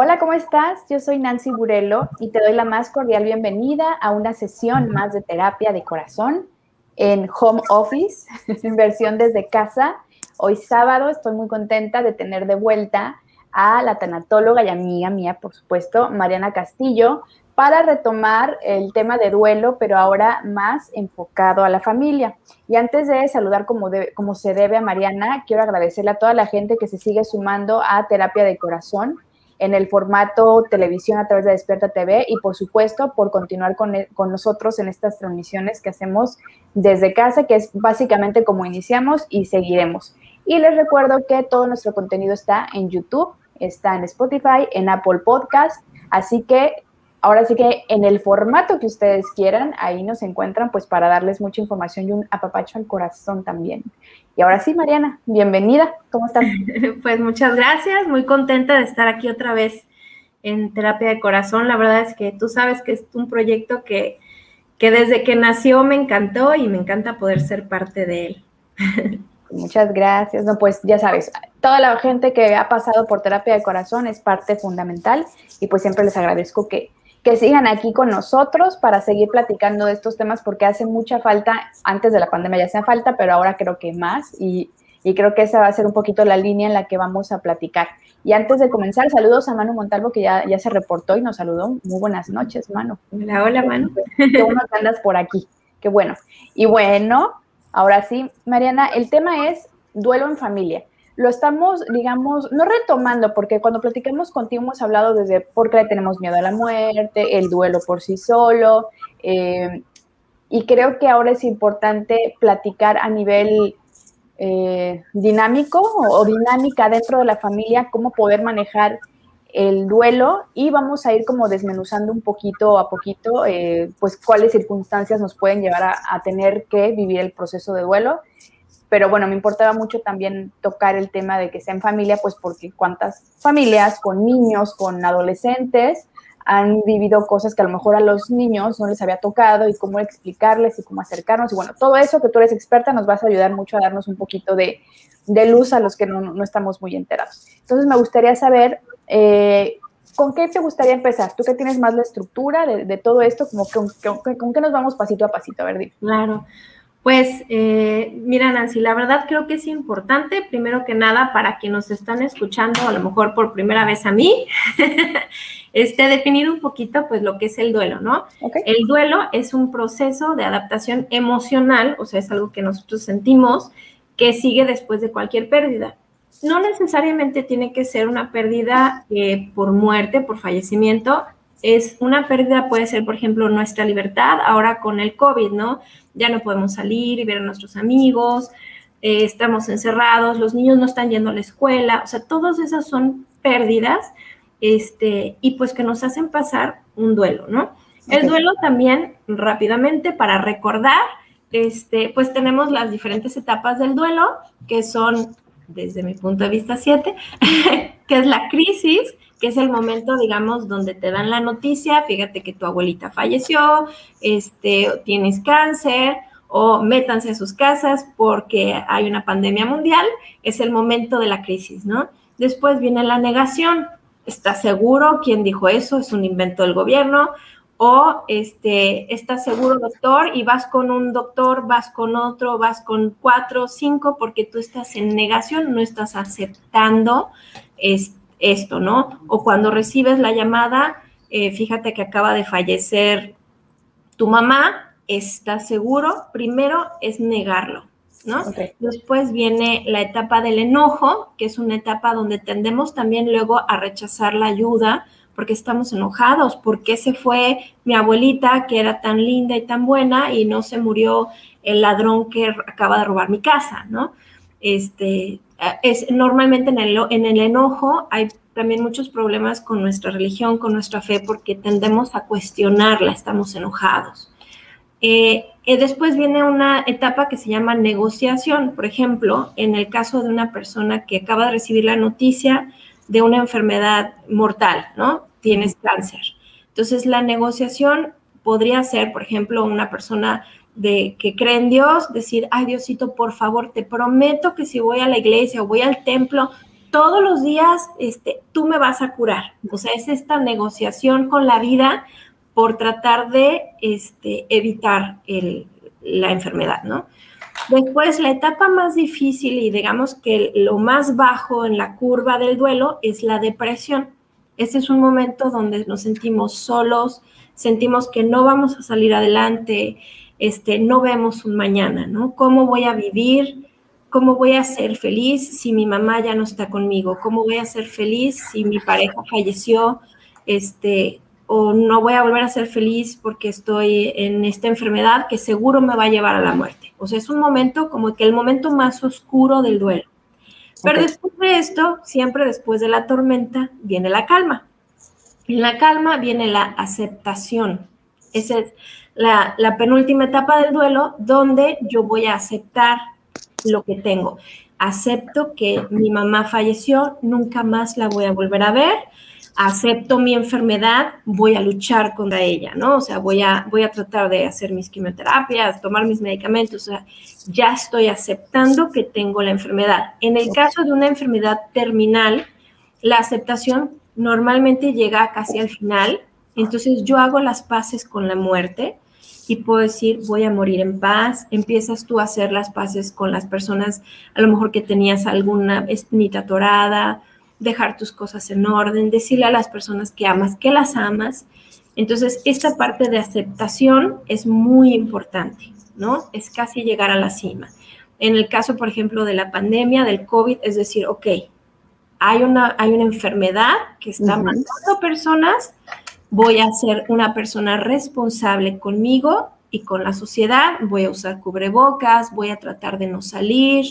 Hola, ¿cómo estás? Yo soy Nancy Burelo y te doy la más cordial bienvenida a una sesión más de terapia de corazón en home office, en versión desde casa. Hoy sábado estoy muy contenta de tener de vuelta a la tanatóloga y amiga mía, por supuesto, Mariana Castillo, para retomar el tema de duelo, pero ahora más enfocado a la familia. Y antes de saludar como, como se debe a Mariana, quiero agradecerle a toda la gente que se sigue sumando a terapia de corazón en el formato televisión a través de Despierta TV y por supuesto por continuar con, con, nosotros en estas transmisiones que hacemos desde casa, que es básicamente como iniciamos y seguiremos. Y les recuerdo que todo nuestro contenido está en YouTube, está en Spotify, en Apple Podcast, así que ahora sí que en el formato que ustedes quieran, ahí nos encuentran pues para darles mucha información y un apapacho al corazón también. Y ahora sí, Mariana, bienvenida. ¿Cómo estás? Pues muchas gracias, muy contenta de estar aquí otra vez en terapia de corazón. La verdad es que tú sabes que es un proyecto que, que desde que nació me encantó y me encanta poder ser parte de él. Muchas gracias. No, pues ya sabes, toda la gente que ha pasado por terapia de corazón es parte fundamental y pues siempre les agradezco que, que sigan aquí con nosotros para seguir platicando de estos temas porque hace mucha falta, antes de la pandemia ya hacía falta, pero ahora creo que más y, creo que esa va a ser un poquito la línea en la que vamos a platicar. Y antes de comenzar, saludos a Manu Montalvo que ya, ya se reportó y nos saludó. Muy buenas noches, Manu. Hola, hola, Manu. Qué bueno que andas por aquí. Qué bueno. Y bueno, ahora sí, Mariana, el tema es duelo en familia lo estamos, digamos, no retomando, porque cuando platicamos contigo hemos hablado desde por qué le tenemos miedo a la muerte, el duelo por sí solo, eh, y creo que ahora es importante platicar a nivel eh, dinámico o, dinámica dentro de la familia, cómo poder manejar el duelo y vamos a ir como desmenuzando un poquito a poquito, eh, pues cuáles circunstancias nos pueden llevar a, a tener que vivir el proceso de duelo pero bueno, me importaba mucho también tocar el tema de que sea en familia, pues porque cuántas familias con niños, con adolescentes, han vivido cosas que a lo mejor a los niños no les había tocado y cómo explicarles y cómo acercarnos. Y bueno, todo eso que tú eres experta nos vas a ayudar mucho a darnos un poquito de, luz a los que no, no, estamos muy enterados. Entonces me gustaría saber, eh, ¿con qué te gustaría empezar? Tú que tienes más la estructura de, todo esto, como con, con, qué nos vamos pasito a pasito, a ver, Claro. Pues eh, mira, Nancy, la verdad creo que es importante, primero que nada, para quienes nos están escuchando, a lo mejor por primera vez a mí, este, definir un poquito pues lo que es el duelo, ¿no? El duelo es un proceso de adaptación emocional, o sea, es algo que nosotros sentimos que sigue después de cualquier pérdida. No necesariamente tiene que ser una pérdida eh, por muerte, por fallecimiento, es una pérdida, puede ser, por ejemplo, nuestra libertad, ahora con el COVID, ¿no? Ya no podemos salir y ver a nuestros amigos, eh, estamos encerrados, los niños no están yendo a la escuela, o sea, todas esas son pérdidas, este, y pues que nos hacen pasar un duelo, ¿no? El duelo también, rápidamente, para recordar, este, pues tenemos las diferentes etapas del duelo, que son, desde mi punto de vista, siete, que es la crisis, que es el momento, digamos, donde te dan la noticia, fíjate que tu abuelita falleció, este, tienes cáncer, o métanse a sus casas porque hay una pandemia mundial, es el momento de la crisis, ¿no? Después viene la negación, ¿estás seguro? ¿Quién dijo eso? ¿Es un invento del gobierno? O este, estás seguro, doctor, y vas con un doctor, vas con otro, vas con cuatro, cinco, porque tú estás en negación, no estás aceptando este, esto, ¿no? O cuando recibes la llamada, eh, fíjate que acaba de fallecer tu mamá, ¿estás seguro? Primero es negarlo, ¿no? Después viene la etapa del enojo, que es una etapa donde tendemos también luego a rechazar la ayuda porque estamos enojados, porque se fue mi abuelita que era tan linda y tan buena y no se murió el ladrón que acaba de robar mi casa, ¿no? Este, es normalmente en el, en el enojo hay también muchos problemas con nuestra religión, con nuestra fe, porque tendemos a cuestionarla, estamos enojados. Eh, eh, después viene una etapa que se llama negociación. Por ejemplo, en el caso de una persona que acaba de recibir la noticia de una enfermedad mortal, ¿no? Tienes cáncer. Entonces, la negociación podría ser, por ejemplo, una persona de que cree en Dios, decir, ay Diosito, por favor, te prometo que si voy a la iglesia o voy al templo, todos los días este, tú me vas a curar. O sea, es esta negociación con la vida por tratar de este, evitar la enfermedad, ¿no? Después, la etapa más difícil y digamos que lo más bajo en la curva del duelo es la depresión. Ese es un momento donde nos sentimos solos, sentimos que no vamos a salir adelante, este, no vemos un mañana, ¿no? ¿Cómo voy a vivir? ¿Cómo voy a ser feliz si mi mamá ya no está conmigo? ¿Cómo voy a ser feliz si mi pareja falleció? Este, o no voy a volver a ser feliz porque estoy en esta enfermedad que seguro me va a llevar a la muerte. O sea, es un momento como que el momento más oscuro del duelo. Pero después de esto, siempre después de la tormenta, viene la calma. En la calma viene la aceptación. Esa es la, penúltima etapa del duelo donde yo voy a aceptar lo que tengo. Acepto que mi mamá falleció, nunca más la voy a volver a ver acepto mi enfermedad, voy a luchar contra ella, ¿no? O sea, voy a, voy a tratar de hacer mis quimioterapias, tomar mis medicamentos, o sea, ya estoy aceptando que tengo la enfermedad. En el caso de una enfermedad terminal, la aceptación normalmente llega casi al final, entonces yo hago las paces con la muerte y puedo decir, voy a morir en paz, empiezas tú a hacer las paces con las personas, a lo mejor que tenías alguna espinita torada, dejar tus cosas en orden, decirle a las personas que amas que las amas. Entonces, esta parte de aceptación es muy importante, ¿no? Es casi llegar a la cima. En el caso, por ejemplo, de la pandemia, del COVID, es decir, ok, hay una, hay una enfermedad que está matando personas, voy a ser una persona responsable conmigo y con la sociedad, voy a usar cubrebocas, voy a tratar de no salir,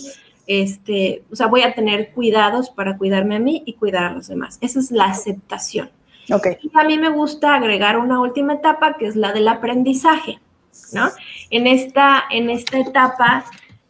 este, o sea, voy a tener cuidados para cuidarme a mí y cuidar a los demás. Esa es la aceptación. Okay. Y a mí me gusta agregar una última etapa que es la del aprendizaje, ¿no? En esta, en esta etapa,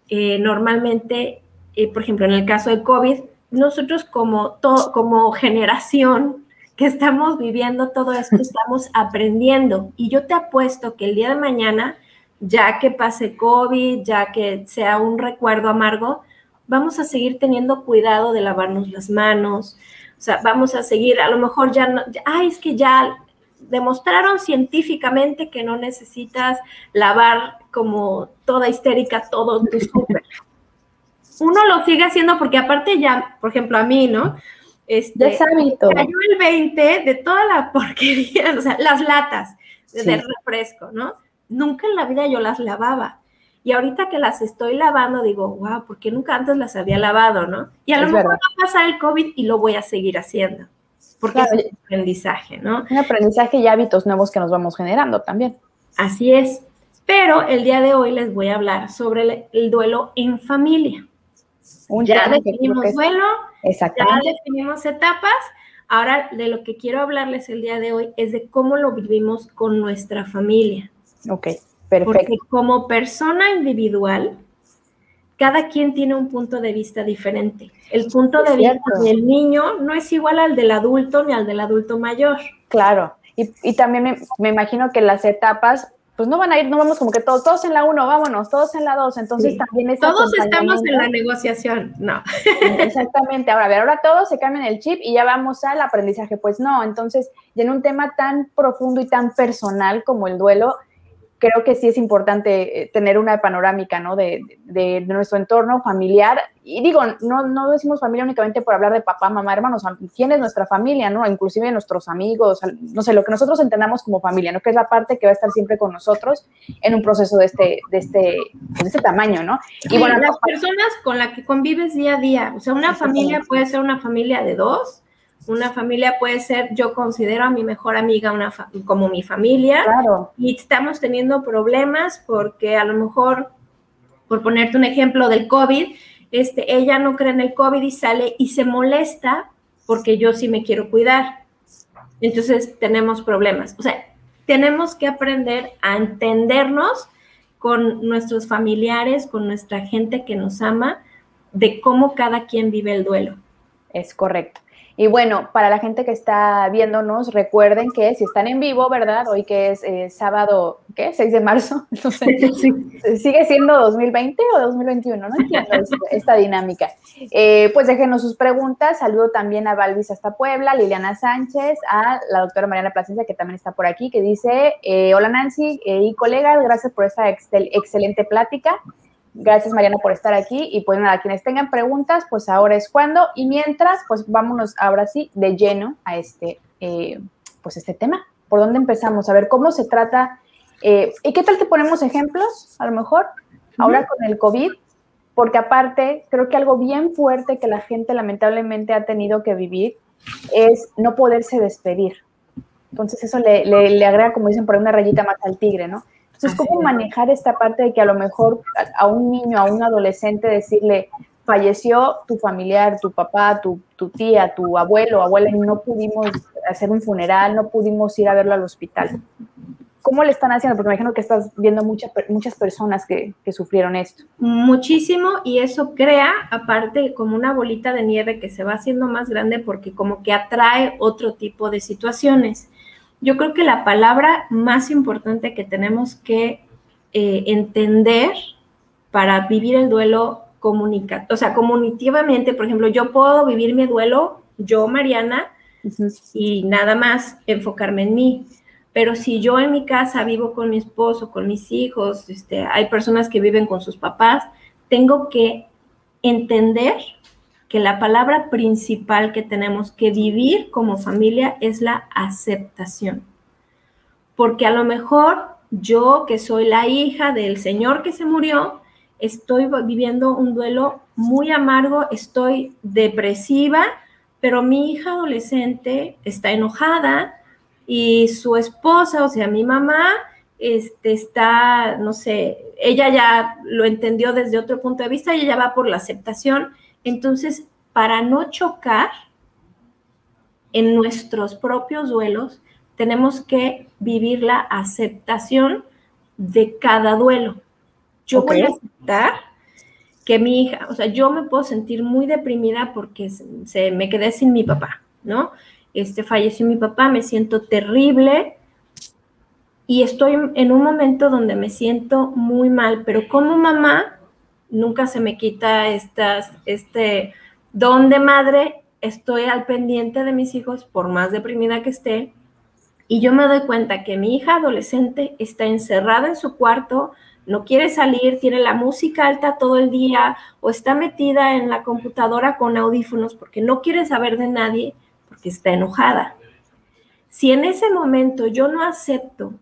eh, normalmente, eh, por ejemplo, en el caso de COVID, nosotros como, como generación que estamos viviendo todo esto, estamos aprendiendo. Y yo te apuesto que el día de mañana, ya que pase COVID, ya que sea un recuerdo amargo, vamos a seguir teniendo cuidado de lavarnos las manos, o sea, vamos a seguir, a lo mejor ya no, ay, es que ya demostraron científicamente que no necesitas lavar como toda histérica todo tu súper. Uno lo sigue haciendo porque aparte ya, por ejemplo, a mí, ¿no? Este. Cayó el 20 de toda la porquería, o sea, las latas de refresco, ¿no? Nunca en la vida yo las lavaba. Y ahorita que las estoy lavando, digo, wow, ¿por qué nunca antes las había lavado, no? Y a lo mejor va a pasar el COVID y lo voy a seguir haciendo. Porque es un aprendizaje, ¿no? Un aprendizaje y hábitos nuevos que nos vamos generando también. Así es. Pero el día de hoy les voy a hablar sobre el, duelo en familia. Ya definimos duelo, ya definimos etapas. Ahora de lo que quiero hablarles el día de hoy es de cómo lo vivimos con nuestra familia. Ok. Porque como persona individual, cada quien tiene un punto de vista diferente. El punto de vista del niño no es igual al del adulto ni al del adulto mayor. Claro, y, también me, imagino que las etapas, pues no van a ir, no vamos como que todos, todos en la uno, vámonos, todos en la dos, entonces también es... Todos estamos en la negociación, no. Exactamente, ahora a ver, ahora todos se cambian el chip y ya vamos al aprendizaje, pues no, entonces, y en un tema tan profundo y tan personal como el duelo, creo que sí es importante eh, tener una panorámica, ¿no? De, nuestro entorno familiar. Y digo, no, no decimos familia únicamente por hablar de papá, mamá, hermanos, quién es nuestra familia, ¿no? Inclusive nuestros amigos, no sé, lo que nosotros entendamos como familia, ¿no? Que es la parte que va a estar siempre con nosotros en un proceso de este, de este, de este tamaño, ¿no? Y bueno, las personas con las que convives día a día, o sea, una familia puede ser una familia de dos, una familia puede ser, yo considero a mi mejor amiga una como mi familia y estamos teniendo problemas porque a lo mejor, por ponerte un ejemplo del COVID, este, ella no cree en el COVID y sale y se molesta porque yo sí me quiero cuidar. Entonces tenemos problemas. O sea, tenemos que aprender a entendernos con nuestros familiares, con nuestra gente que nos ama, de cómo cada quien vive el duelo. Es correcto. Y bueno, para la gente que está viéndonos, recuerden que si están en vivo, ¿verdad? Hoy que es eh, sábado ¿qué? 6 de marzo. ¿sigue siendo 2020 o 2021? No entiendo esta, dinámica. Eh, pues déjenos sus preguntas. Saludo también a Valvis hasta Puebla, Liliana Sánchez, a la doctora Mariana Plasencia, que también está por aquí, que dice, eh, hola Nancy eh, y colegas, gracias por esta excelente plática. Gracias Mariana por estar aquí y pues nada, quienes tengan preguntas, pues ahora es cuando. Y mientras, pues vámonos ahora sí de lleno a este, pues este tema. ¿Por dónde empezamos? A ver cómo se trata. Eh, ¿Y qué tal que ponemos ejemplos, a lo mejor, ahora con el COVID? Porque aparte, creo que algo bien fuerte que la gente lamentablemente ha tenido que vivir es no poderse despedir. Entonces eso le, le, agrega, como dicen, por una rayita más al tigre, ¿no? Entonces, ¿cómo manejar esta parte de que a lo mejor a, un niño, a un adolescente, decirle, falleció tu familiar, tu papá, tu, tu tía, tu abuelo, abuela, y no pudimos hacer un funeral, no pudimos ir a verlo al hospital. ¿Cómo le están haciendo? Porque me imagino que estás viendo muchas muchas personas que, que, sufrieron esto. Muchísimo y eso crea, aparte, como una bolita de nieve que se va haciendo más grande porque como que atrae otro tipo de situaciones. Yo creo que la palabra más importante que tenemos que eh, entender para vivir el duelo comunica, o sea, comunicativamente, por ejemplo, yo puedo vivir mi duelo, yo, Mariana, y nada más enfocarme en mí. Pero si yo en mi casa vivo con mi esposo, con mis hijos, este, hay personas que viven con sus papás, tengo que entender que la palabra principal que tenemos que vivir como familia es la aceptación. Porque a lo mejor yo, que soy la hija del señor que se murió, estoy viviendo un duelo muy amargo, estoy depresiva, pero mi hija adolescente está enojada y su esposa, o sea, mi mamá, este, está, no sé, ella ya lo entendió desde otro punto de vista, ella ya va por la aceptación. Entonces, para no chocar en nuestros propios duelos, tenemos que vivir la aceptación de cada duelo. Yo voy a aceptar que mi hija, o sea, yo me puedo sentir muy deprimida porque se, me quedé sin mi papá, ¿no? Este falleció mi papá, me siento terrible y estoy en un momento donde me siento muy mal, pero como mamá nunca se me quita estas, este don de madre, estoy al pendiente de mis hijos por más deprimida que esté y yo me doy cuenta que mi hija adolescente está encerrada en su cuarto, no quiere salir, tiene la música alta todo el día o está metida en la computadora con audífonos porque no quiere saber de nadie porque está enojada. Si en ese momento yo no acepto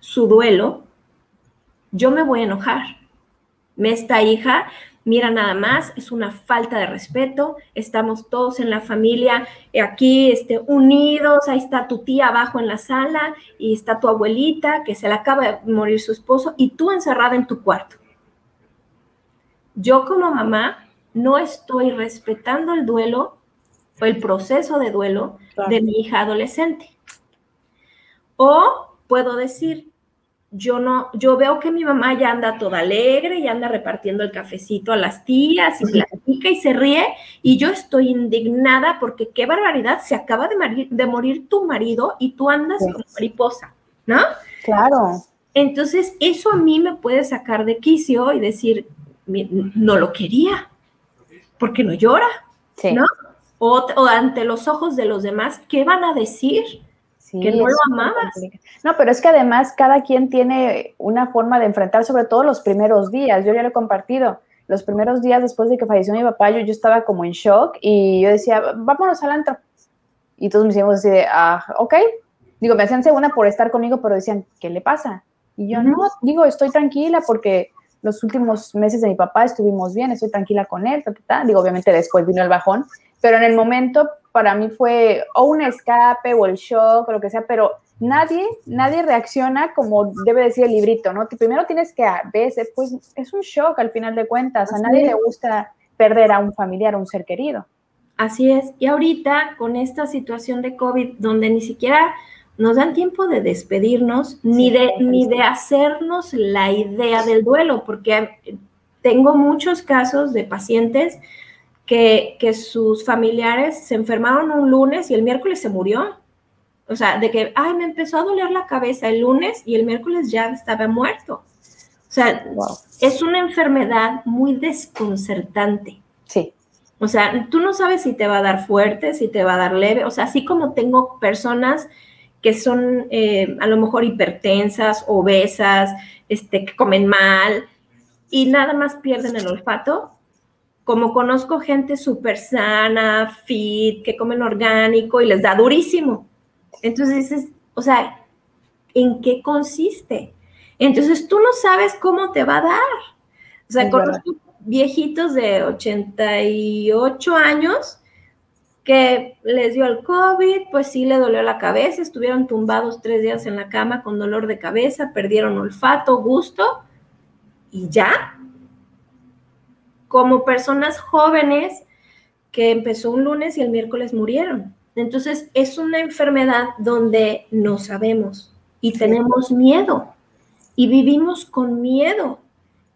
su duelo, yo me voy a enojar. Esta hija mira nada más, es una falta de respeto, estamos todos en la familia eh, aquí este, unidos, ahí está tu tía abajo en la sala y está tu abuelita que se le acaba de morir su esposo y tú encerrada en tu cuarto. Yo como mamá no estoy respetando el duelo o el proceso de duelo de mi hija adolescente. O puedo decir, yo no, yo veo que mi mamá ya anda toda alegre, y anda repartiendo el cafecito a las tías y platica y se ríe, y yo estoy indignada porque qué barbaridad, se acaba de, de morir tu marido y tú andas como mariposa, ¿no? Claro. Entonces, eso a mí me puede sacar de quicio y decir, no lo quería, porque no llora, ¿no? O, o ante los ojos de los demás, ¿qué van a decir? Que no lo amabas. No, pero es que además cada quien tiene una forma de enfrentar, sobre todo los primeros días. Yo ya lo he compartido. Los primeros días después de que falleció mi papá, yo, yo estaba como en shock y yo decía, vámonos al antro. Y todos me decíamos así de, ah, ok. Digo, me hacían segunda por estar conmigo, pero decían, ¿qué le pasa? Y yo, no, digo, estoy tranquila porque los últimos meses de mi papá estuvimos bien, estoy tranquila con él, digo, obviamente después vino el bajón, pero en el momento para mí fue o un escape o el shock o lo que sea, pero nadie, nadie reacciona como debe decir el librito, ¿no? Que primero tienes que, ves, pues es un shock al final de cuentas, a nadie le gusta perder a un familiar, o un ser querido. Así es, y ahorita con esta situación de COVID, donde ni siquiera nos dan tiempo de despedirnos, ni, de, ni de hacernos la idea del duelo, porque tengo muchos casos de pacientes que, sus familiares se enfermaron un lunes y el miércoles se murió. O sea, de que, ay, me empezó a doler la cabeza el lunes y el miércoles ya estaba muerto. O sea, es una enfermedad muy desconcertante. Sí. O sea, tú no sabes si te va a dar fuerte, si te va a dar leve. O sea, así como tengo personas que son eh, a lo mejor hipertensas, obesas, este, que comen mal y nada más pierden el olfato, como conozco gente súper sana, fit, que comen orgánico y les da durísimo. Entonces dices, o sea, ¿en qué consiste? Entonces tú no sabes cómo te va a dar. O sea, conozco viejitos de 88 años que les dio el COVID, pues sí le dolió la cabeza, estuvieron tumbados tres días en la cama con dolor de cabeza, perdieron olfato, gusto y ya. Como personas jóvenes que empezó un lunes y el miércoles murieron. Entonces es una enfermedad donde no sabemos y tenemos miedo y vivimos con miedo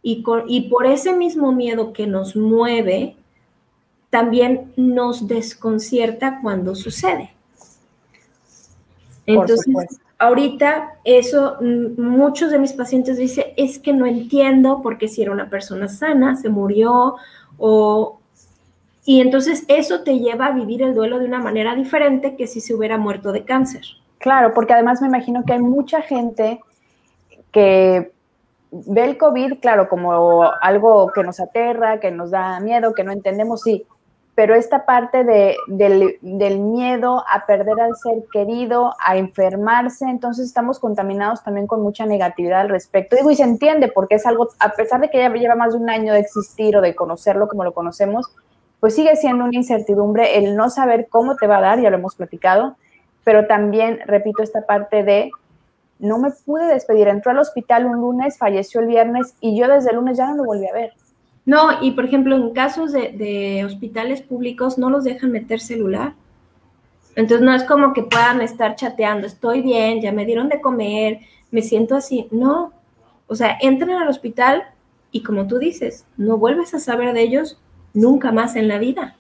y, y por ese mismo miedo que nos mueve, también nos desconcierta cuando sucede. Entonces, ahorita eso, mm, muchos de mis pacientes dicen, es que no entiendo porque si era una persona sana, se murió o... Y entonces eso te lleva a vivir el duelo de una manera diferente que si se hubiera muerto de cáncer. Claro, porque además me imagino que hay mucha gente que ve el COVID, claro, como algo que nos aterra, que nos da miedo, que no entendemos, sí, pero esta parte de, del, miedo a perder al ser querido, a enfermarse, entonces estamos contaminados también con mucha negatividad al respecto. Digo, y se entiende porque es algo, a pesar de que ya lleva más de un año de existir o de conocerlo como lo conocemos, pues sigue siendo una incertidumbre el no saber cómo te va a dar, ya lo hemos platicado, pero también, repito, esta parte de no me pude despedir, entró al hospital un lunes, falleció el viernes y yo desde el lunes ya no lo volví a ver. No, y por ejemplo, en casos de, hospitales públicos no los dejan meter celular. Entonces no es como que puedan estar chateando, estoy bien, ya me dieron de comer, me siento así. No, o sea, entran al hospital y como tú dices, no vuelves a saber de ellos nunca más en la vida.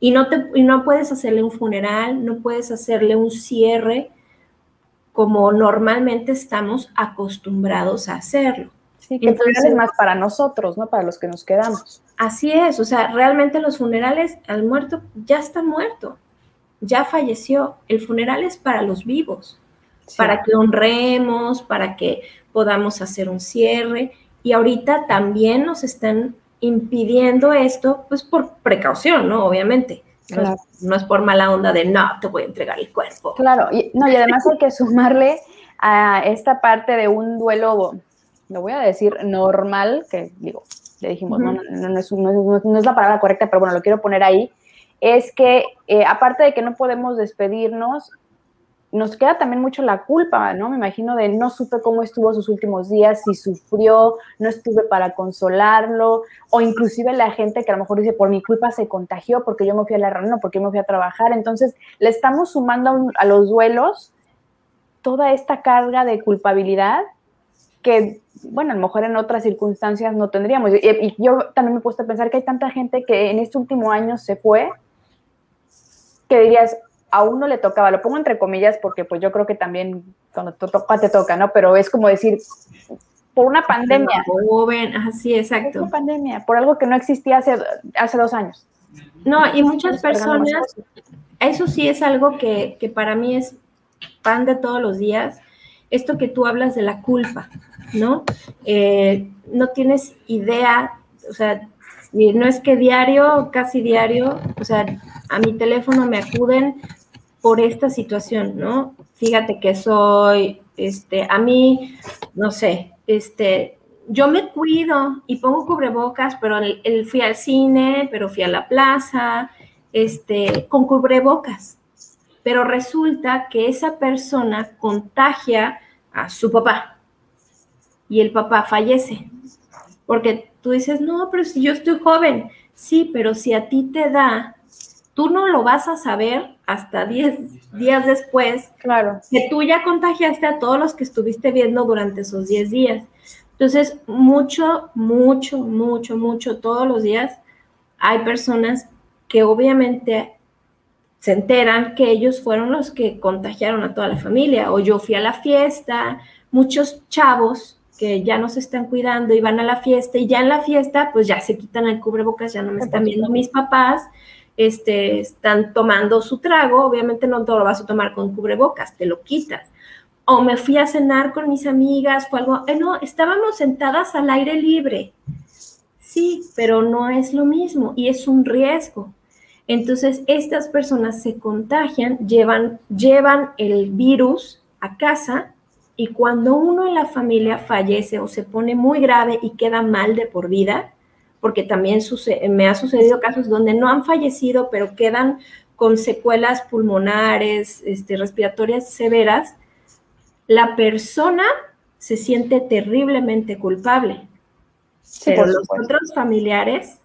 Y no, te, y no puedes hacerle un funeral, no puedes hacerle un cierre como normalmente estamos acostumbrados a hacerlo. Sí, que Entonces, es más para nosotros, ¿no? Para los que nos quedamos. Así es, o sea, realmente los funerales al muerto ya está muerto, ya falleció. El funeral es para los vivos, para que honremos, para que podamos hacer un cierre. Y ahorita también nos están impidiendo esto, pues por precaución, ¿no? Obviamente. No, es, por mala onda de no, te voy a entregar el cuerpo. Claro, y, no, y además hay que sumarle a esta parte de un duelo lo voy a decir normal, que digo, le dijimos, no, no, es, la palabra correcta, pero bueno, lo quiero poner ahí, es que eh, aparte de que no podemos despedirnos, nos queda también mucho la culpa, ¿no? Me imagino de no supe cómo estuvo sus últimos días, si sufrió, no estuve para consolarlo, o inclusive la gente que a lo mejor dice, por mi culpa se contagió porque yo me fui a la reunión, porque yo me fui a trabajar. Entonces, le estamos sumando a los duelos toda esta carga de culpabilidad que, bueno, a lo mejor en otras circunstancias no tendríamos. Y, yo también me he puesto a pensar que hay tanta gente que en este último año se fue, que dirías, a uno le tocaba, lo pongo entre comillas porque pues yo creo que también cuando te toca, te toca, ¿no? Pero es como decir, por una pandemia. Joven, así, exacto. Por una pandemia, por algo que no existía hace, hace dos años. No, y muchas personas, eso sí es algo que, que para mí es pan de todos los días, esto que tú hablas de la culpa, ¿no? Eh, no tienes idea, o sea, no es que diario, casi diario, o sea, a mi teléfono me acuden por esta situación, ¿no? Fíjate que soy, este, a mí, no sé, este, yo me cuido y pongo cubrebocas, pero el, fui al cine, pero fui a la plaza, este, con cubrebocas. Pero resulta que esa persona contagia a su papá y el papá fallece. Porque tú dices, no, pero si yo estoy joven, sí, pero si a ti te da, tú no lo vas a saber hasta 10 días después. Claro. Que tú ya contagiaste a todos los que estuviste viendo durante esos 10 días. Entonces, mucho, mucho, mucho, mucho, todos los días hay personas que obviamente se enteran que ellos fueron los que contagiaron a toda la familia, o yo fui a la fiesta, muchos chavos que ya no se están cuidando y van a la fiesta y ya en la fiesta pues ya se quitan el cubrebocas, ya no me están viendo mis papás, este, están tomando su trago, obviamente no todo lo vas a tomar con cubrebocas, te lo quitas. O me fui a cenar con mis amigas, fue algo, eh, no, estábamos sentadas al aire libre. Sí, pero no es lo mismo y es un riesgo. Entonces, estas personas se contagian, llevan, llevan el virus a casa y cuando uno en la familia fallece o se pone muy grave y queda mal de por vida, porque también me ha sucedido casos donde no han fallecido, pero quedan con secuelas pulmonares, este, respiratorias severas, la persona se siente terriblemente culpable. pero los otros familiares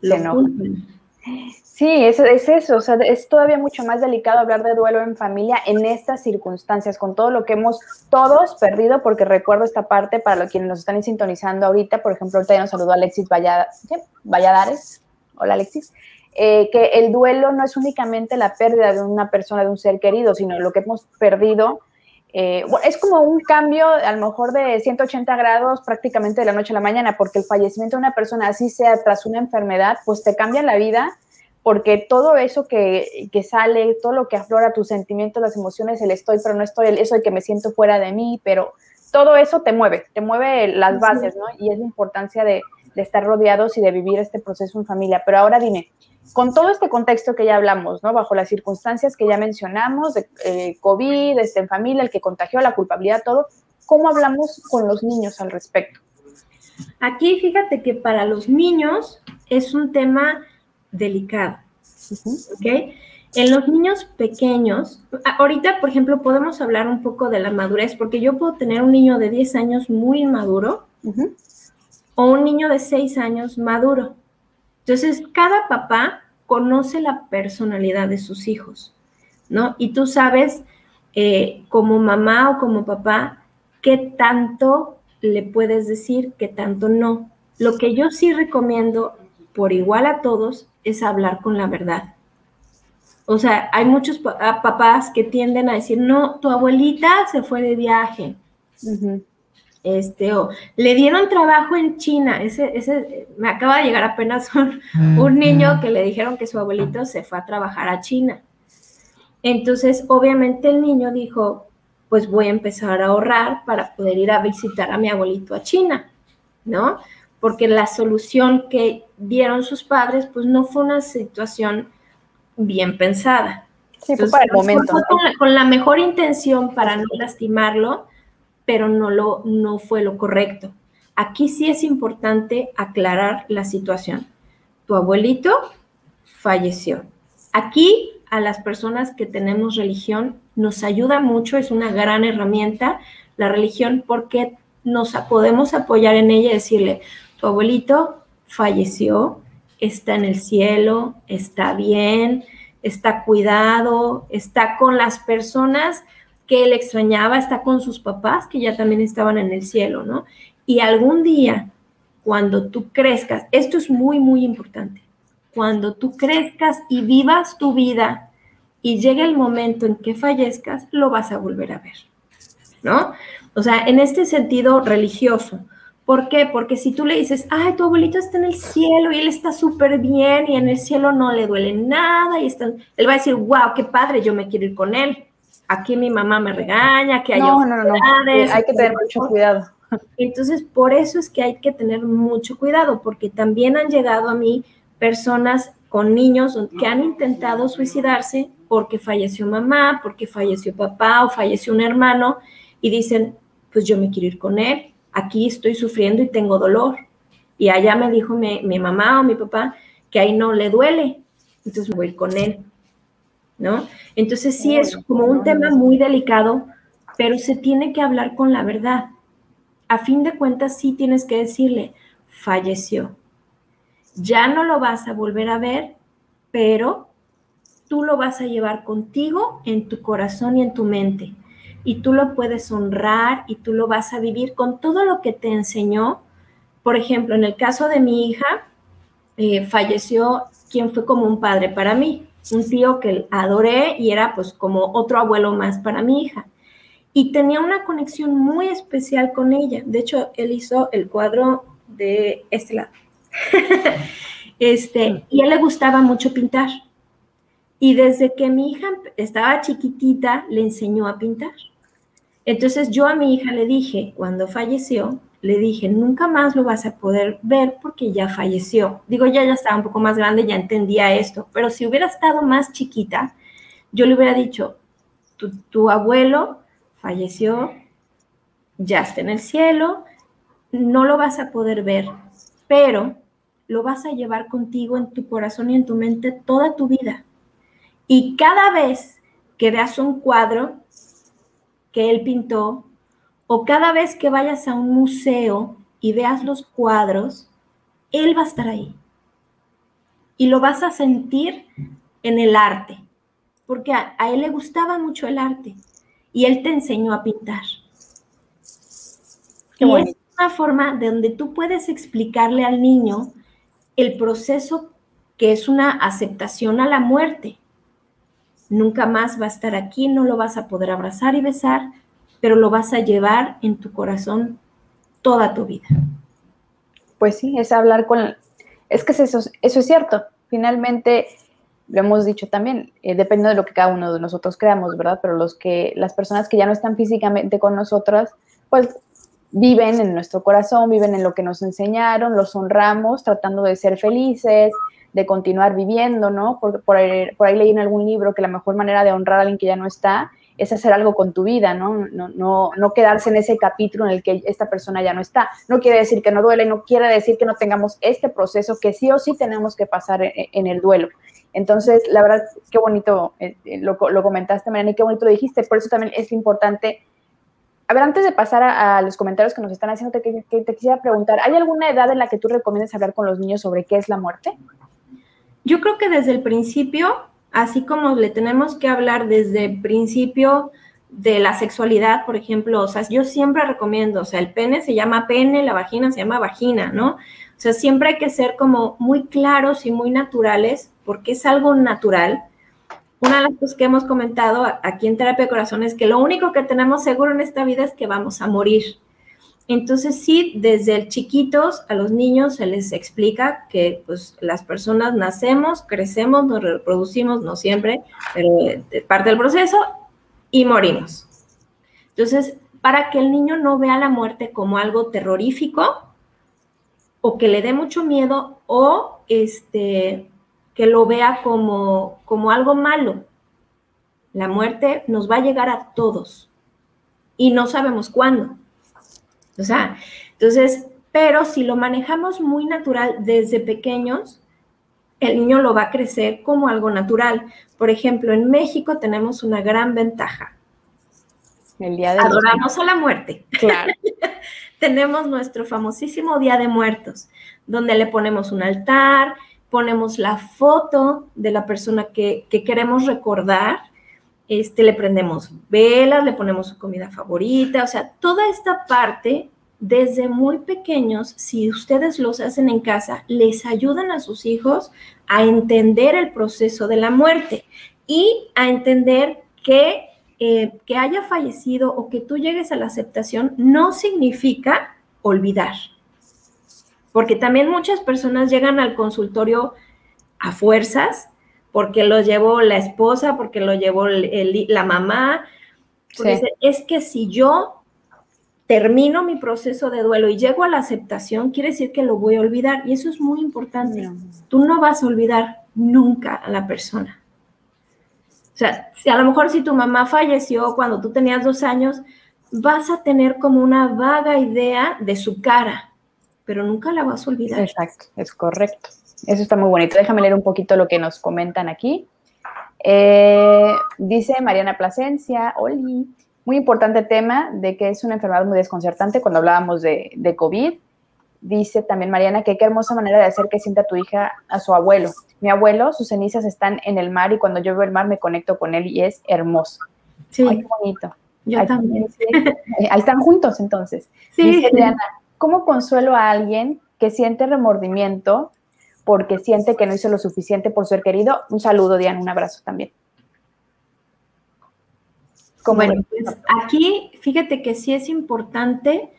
lo no. Sí, es, es eso, o sea, es todavía mucho más delicado hablar de duelo en familia en estas circunstancias, con todo lo que hemos todos perdido, porque recuerdo esta parte para los quienes nos están sintonizando ahorita, por ejemplo, ahorita ya nos saludó Alexis Valladares, hola Alexis, eh, que el duelo no es únicamente la pérdida de una persona, de un ser querido, sino lo que hemos perdido. Eh, es como un cambio a lo mejor de 180 grados prácticamente de la noche a la mañana, porque el fallecimiento de una persona, así sea tras una enfermedad, pues te cambia la vida porque todo eso que, sale, todo lo que aflora tus sentimientos, las emociones, el estoy, pero no estoy, el eso de que me siento fuera de mí, pero todo eso te mueve, te mueve las bases, ¿no? Y es la importancia de, estar rodeados y de vivir este proceso en familia. Pero ahora dime, con todo este contexto que ya hablamos, ¿no? Bajo las circunstancias que ya mencionamos, de eh, COVID, este, en familia, el que contagió, la culpabilidad, todo, ¿cómo hablamos con los niños al respecto? Aquí fíjate que para los niños es un tema delicado. ¿Ok? En los niños pequeños, ahorita, por ejemplo, podemos hablar un poco de la madurez, porque yo puedo tener un niño de 10 años muy inmaduro o un niño de 6 años maduro. Entonces, cada papá conoce la personalidad de sus hijos, ¿no? Y tú sabes, eh, como mamá o como papá, qué tanto le puedes decir, qué tanto no. Lo que yo sí recomiendo por igual a todos es hablar con la verdad. O sea, hay muchos papás que tienden a decir, no, tu abuelita se fue de viaje. Este, o le dieron trabajo en China. Ese, ese, me acaba de llegar apenas un, un niño que le dijeron que su abuelito se fue a trabajar a China. Entonces, obviamente el niño dijo, pues voy a empezar a ahorrar para poder ir a visitar a mi abuelito a China, ¿no? Porque la solución que dieron sus padres, pues no fue una situación bien pensada. Sí, fue para el momento. con, la, mejor intención para no lastimarlo, pero no, lo, no fue lo correcto. Aquí sí es importante aclarar la situación. Tu abuelito falleció. Aquí a las personas que tenemos religión nos ayuda mucho, es una gran herramienta la religión porque nos podemos apoyar en ella y decirle, tu abuelito falleció, está en el cielo, está bien, está cuidado, está con las personas que él extrañaba, está con sus papás que ya también estaban en el cielo, ¿no? Y algún día, cuando tú crezcas, esto es muy, muy importante, cuando tú crezcas y vivas tu vida y llegue el momento en que fallezcas, lo vas a volver a ver, ¿no? O sea, en este sentido religioso, ¿Por qué? Porque si tú le dices, ay, tu abuelito está en el cielo y él está súper bien y en el cielo no le duele nada y están, él va a decir, wow, qué padre, yo me quiero ir con él. Aquí mi mamá me regaña, que hay no, no, no, hay que tener mucho cuidado. Entonces, por eso es que hay que tener mucho cuidado, porque también han llegado a mí personas con niños que han intentado suicidarse porque falleció mamá, porque falleció papá o falleció un hermano y dicen, pues yo me quiero ir con él aquí estoy sufriendo y tengo dolor. Y allá me dijo mi, mamá o mi papá que ahí no le duele, entonces voy a ir con él, ¿no? Entonces sí es como un tema muy delicado, pero se tiene que hablar con la verdad. A fin de cuentas sí tienes que decirle, falleció. Ya no lo vas a volver a ver, pero tú lo vas a llevar contigo en tu corazón y en tu mente y tú lo puedes honrar y tú lo vas a vivir con todo lo que te enseñó. Por ejemplo, en el caso de mi hija, eh, falleció quien fue como un padre para mí, un tío que adoré y era pues como otro abuelo más para mi hija. Y tenía una conexión muy especial con ella. De hecho, él hizo el cuadro de este lado. este, y a él le gustaba mucho pintar. Y desde que mi hija estaba chiquitita, le enseñó a pintar. Entonces yo a mi hija le dije, cuando falleció, le dije, nunca más lo vas a poder ver porque ya falleció. Digo, ya ya estaba un poco más grande, ya entendía esto, pero si hubiera estado más chiquita, yo le hubiera dicho, tu, tu abuelo falleció, ya está en el cielo, no lo vas a poder ver, pero lo vas a llevar contigo en tu corazón y en tu mente toda tu vida. Y cada vez que veas un cuadro que él pintó, o cada vez que vayas a un museo y veas los cuadros, él va a estar ahí. Y lo vas a sentir en el arte, porque a, él le gustaba mucho el arte y él te enseñó a pintar. y es una forma de donde tú puedes explicarle al niño el proceso que es una aceptación a la muerte. Nunca más va a estar aquí, no lo vas a poder abrazar y besar, pero lo vas a llevar en tu corazón toda tu vida. Pues sí, es hablar con... Es que eso, eso es cierto. Finalmente, lo hemos dicho también, eh, depende de lo que cada uno de nosotros creamos, ¿verdad? Pero los que, las personas que ya no están físicamente con nosotras, pues viven en nuestro corazón, viven en lo que nos enseñaron, los honramos, tratando de ser felices, de continuar viviendo, ¿no? Por, por, por ahí leí en algún libro que la mejor manera de honrar a alguien que ya no está es hacer algo con tu vida, ¿no? No, no, no quedarse en ese capítulo en el que esta persona ya no está. No quiere decir que no duele, no quiere decir que no tengamos este proceso que sí o sí tenemos que pasar en, el duelo. Entonces, la verdad, qué bonito eh, eh, lo, lo, comentaste, Mariana, y qué bonito lo dijiste. Por eso también es importante. A ver, antes de pasar a, los comentarios que nos están haciendo, te, te quisiera preguntar, ¿hay alguna edad en la que tú recomiendas hablar con los niños sobre qué es la muerte? Yo creo que desde el principio así como le tenemos que hablar desde el principio de la sexualidad, por ejemplo, o sea, yo siempre recomiendo, o sea, el pene se llama pene, la vagina se llama vagina, ¿no? O sea, siempre hay que ser como muy claros y muy naturales, porque es algo natural. Una de las cosas que hemos comentado aquí en Terapia de Corazón es que lo único que tenemos seguro en esta vida es que vamos a morir. Entonces sí, desde chiquitos a los niños se les explica que pues las personas nacemos, crecemos, nos reproducimos, no siempre, pero parte del proceso y morimos. Entonces, para que el niño no vea la muerte como algo terrorífico o que le dé mucho miedo o este que lo vea como como algo malo. La muerte nos va a llegar a todos y no sabemos cuándo. O sea, entonces, pero si lo manejamos muy natural desde pequeños, el niño lo va a crecer como algo natural. Por ejemplo, en México tenemos una gran ventaja. El día de Adoramos a la muerte. Claro. tenemos nuestro famosísimo Día de Muertos, donde le ponemos un altar, ponemos la foto de la persona que, que queremos recordar, este, le prendemos velas, le ponemos su comida favorita, o sea, toda esta parte, desde muy pequeños, si ustedes los hacen en casa, les ayudan a sus hijos a entender el proceso de la muerte y a entender que eh, que haya fallecido o que tú llegues a la aceptación no significa olvidar. Porque también muchas personas llegan al consultorio a fuerzas porque lo llevó la esposa, porque lo llevó la mamá. es que si yo termino mi proceso de duelo y llego a la aceptación, quiere decir que lo voy a olvidar. Y eso es muy importante. Tú no vas a olvidar nunca a la persona. O sea, si a lo mejor si tu mamá falleció cuando tú tenías dos años, vas a tener como una vaga idea de su cara, pero nunca la vas a olvidar. Exacto, es correcto. Eso está muy bonito. Déjame leer un poquito lo que nos comentan aquí. Eh, dice Mariana Plasencia, Oli, muy importante tema de que es una enfermedad muy desconcertante cuando hablábamos de, de COVID. Dice también Mariana que qué hermosa manera de hacer que sienta tu hija a su abuelo. Mi abuelo, sus cenizas están en el mar y cuando yo veo el mar me conecto con él y es hermoso. Sí. Ay, qué bonito. Yo ahí, también. Ahí están juntos entonces. Sí. Dice Mariana, ¿cómo consuelo a alguien que siente remordimiento porque siente que no hizo lo suficiente por ser querido. Un saludo, Diana, un abrazo también. bueno, pues aquí fíjate que sí es importante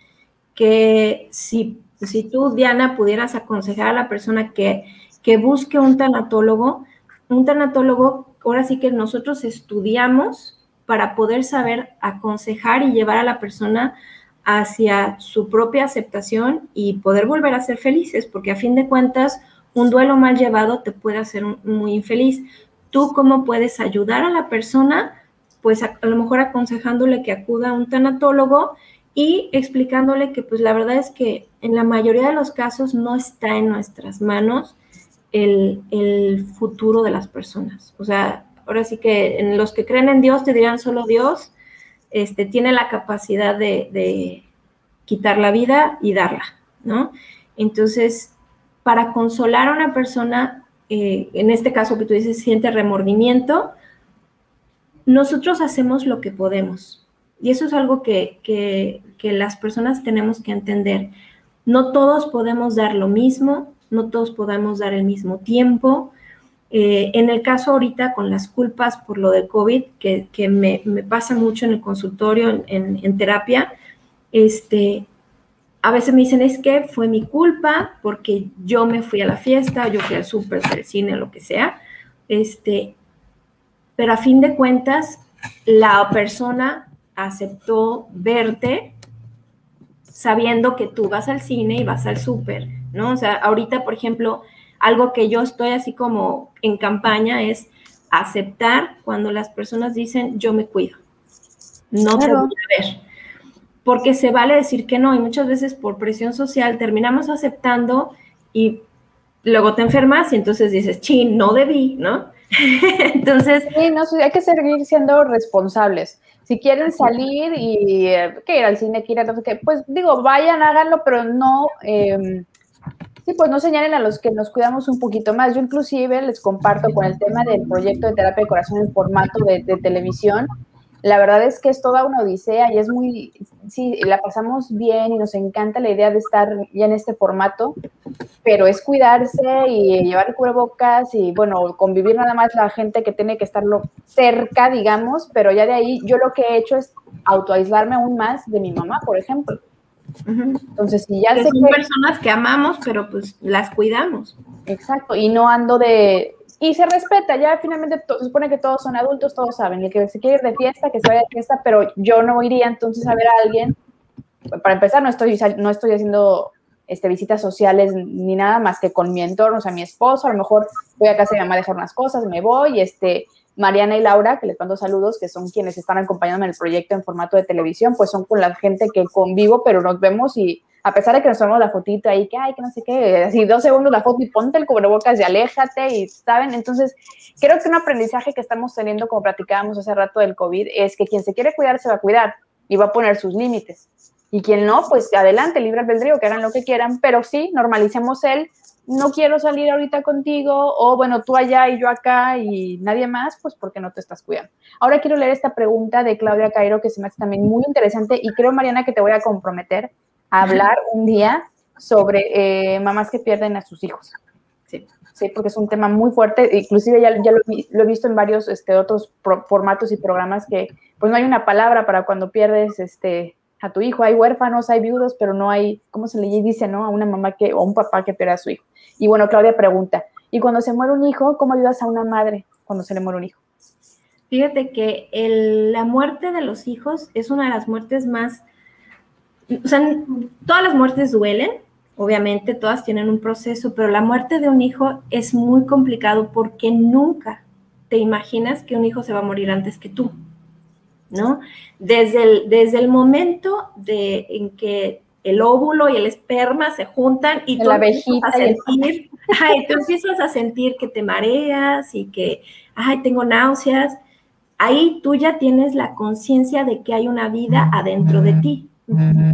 que si, si tú, Diana, pudieras aconsejar a la persona que, que busque un tanatólogo, un tanatólogo, ahora sí que nosotros estudiamos para poder saber aconsejar y llevar a la persona hacia su propia aceptación y poder volver a ser felices, porque a fin de cuentas, un duelo mal llevado te puede hacer muy infeliz. ¿Tú cómo puedes ayudar a la persona? Pues a, lo mejor aconsejándole que acuda a un tanatólogo y explicándole que pues la verdad es que en la mayoría de los casos no está en nuestras manos el, el futuro de las personas. O sea, ahora sí que en los que creen en Dios te dirán solo Dios este, tiene la capacidad de, quitar la vida y darla, ¿no? Entonces, para consolar a una persona, eh, en este caso que tú dices, siente remordimiento, nosotros hacemos lo que podemos. Y eso es algo que, las personas tenemos que entender. No todos podemos dar lo mismo, no todos podemos dar el mismo tiempo, eh, en el caso ahorita con las culpas por lo de COVID, que, me, pasa mucho en el consultorio, en, terapia, este, a veces me dicen, es que fue mi culpa porque yo me fui a la fiesta, yo fui al súper, al cine, lo que sea, este, pero a fin de cuentas, la persona aceptó verte sabiendo que tú vas al cine y vas al súper, ¿no? O sea, ahorita, por ejemplo, algo que yo estoy así como en campaña es aceptar cuando las personas dicen yo me cuido. No te voy a ver. Porque se vale decir que no y muchas veces por presión social terminamos aceptando y luego te enfermas y entonces dices, chin, no debí, ¿no? entonces... Sí, no, hay que seguir siendo responsables. Si quieren salir y eh, que ir al cine, que ir a que, pues digo, vayan, háganlo, pero no... Eh, Sí, pues no señalen a los que nos cuidamos un poquito más. Yo inclusive les comparto con el tema del proyecto de terapia de corazón en formato de, televisión. La verdad es que es toda una odisea y es muy, sí, la pasamos bien y nos encanta la idea de estar ya en este formato, pero es cuidarse y llevar cubrebocas y, bueno, convivir nada más la gente que tiene que estarlo cerca, digamos, pero ya de ahí yo lo que he hecho es autoaislarme aún más de mi mamá, por ejemplo. Entonces, si ya son personas que amamos, pero pues las cuidamos. Exacto, y no ando de... Y se respeta, ya finalmente se supone que todos son adultos, todos saben, el que se quiere ir de fiesta, que se vaya de fiesta, pero yo no iría entonces a ver a alguien. Para empezar, no estoy, no estoy haciendo este, visitas sociales ni nada más que con mi entorno, o sea, mi esposo, a lo mejor voy a casa de mi mamá a dejar unas cosas, me voy, este, Mariana y Laura, que les mando saludos, que son quienes están acompañándome en el proyecto en formato de televisión, pues son con la gente que convivo, pero nos vemos y a pesar de que nos tomamos la fotito ahí, que ay, que no sé qué, así dos segundos la foto y ponte el cubrebocas y aléjate y, ¿saben? Entonces, creo que un aprendizaje que estamos teniendo, como platicábamos hace rato del COVID, es que quien se quiere cuidar se va a cuidar y va a poner sus límites. Y quien no, pues adelante, libre albedrío, que hagan lo que quieran, pero sí, normalicemos el no quiero salir ahorita contigo, o bueno, tú allá y yo acá y nadie más, pues porque no te estás cuidando. Ahora quiero leer esta pregunta de Claudia Cairo que se me hace también muy interesante y creo, Mariana, que te voy a comprometer a hablar un día sobre eh, mamás que pierden a sus hijos. Sí, sí, porque es un tema muy fuerte, inclusive ya, ya lo, he visto en varios este, otros formatos y programas que pues no hay una palabra para cuando pierdes este, a tu hijo. Hay huérfanos, hay viudos, pero no hay, ¿cómo se le dice, no? A una mamá que, o un papá que pierde a su hijo. Y bueno, Claudia pregunta, ¿y cuando se muere un hijo, cómo ayudas a una madre cuando se le muere un hijo? Fíjate que la muerte de los hijos es una de las muertes más, o sea, todas las muertes duelen, obviamente, todas tienen un proceso, pero la muerte de un hijo es muy complicado porque nunca te imaginas que un hijo se va a morir antes que tú. ¿no? Desde el, desde el momento de, en que el óvulo y el esperma se juntan y tú, empiezas a sentir, ay, tú empiezas a sentir que te mareas y que, ay, tengo náuseas, ahí tú ya tienes la conciencia de que hay una vida adentro de ti.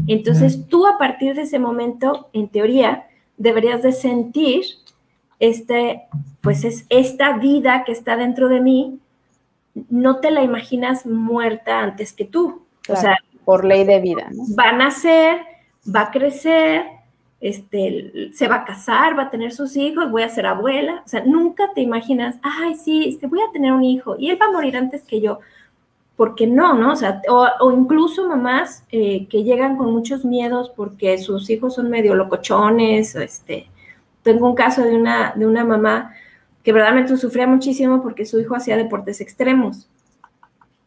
Entonces tú a partir de ese momento, en teoría, deberías de sentir este, pues es esta vida que está dentro de mí, no te la imaginas muerta antes que tú. o sea, por ley de vida. ¿no? Va a nacer, va a crecer, este, se va a casar, va a tener sus hijos, voy a ser abuela. O sea, nunca te imaginas, ay, sí, este, voy a tener un hijo y él va a morir antes que yo. Porque no, ¿no? O sea, o, incluso mamás eh, que llegan con muchos miedos porque sus hijos son medio locochones. Este, tengo un caso de una, de una mamá que verdaderamente sufría muchísimo porque su hijo hacía deportes extremos.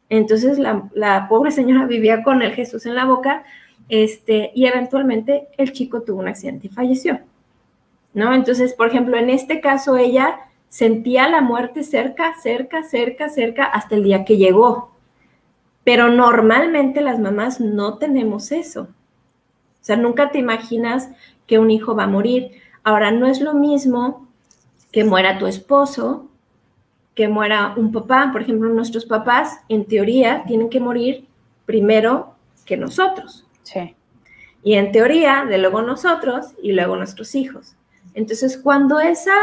Entonces la, la pobre señora vivía con el Jesús en la boca este, y eventualmente el chico tuvo un accidente y falleció. ¿No? Entonces, por ejemplo, en este caso ella sentía la muerte cerca, cerca, cerca, cerca hasta el día que llegó. Pero normalmente las mamás no tenemos eso. O sea, nunca te imaginas que un hijo va a morir. Ahora, no es lo mismo que muera tu esposo, que muera un papá. Por ejemplo, nuestros papás, en teoría, tienen que morir primero que nosotros. Sí. Y en teoría, de luego nosotros y luego nuestros hijos. Entonces, cuando esa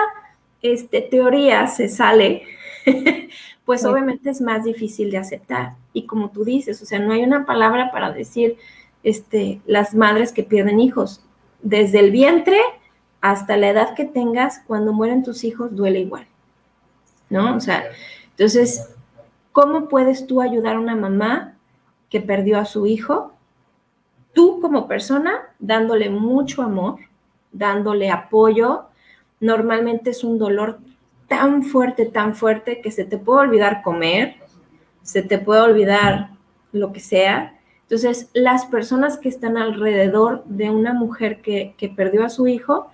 este, teoría se sale, pues obviamente es más difícil de aceptar. Y como tú dices, o sea, no hay una palabra para decir este, las madres que pierden hijos. Desde el vientre hasta la edad que tengas, cuando mueren tus hijos, duele igual. ¿No? O sea, entonces, ¿cómo puedes tú ayudar a una mamá que perdió a su hijo tú como persona dándole mucho amor, dándole apoyo, normalmente es un dolor tan fuerte, tan fuerte que se te puede olvidar comer, se te puede olvidar lo que sea. Entonces, las personas que están alrededor de una mujer que, que perdió a su hijo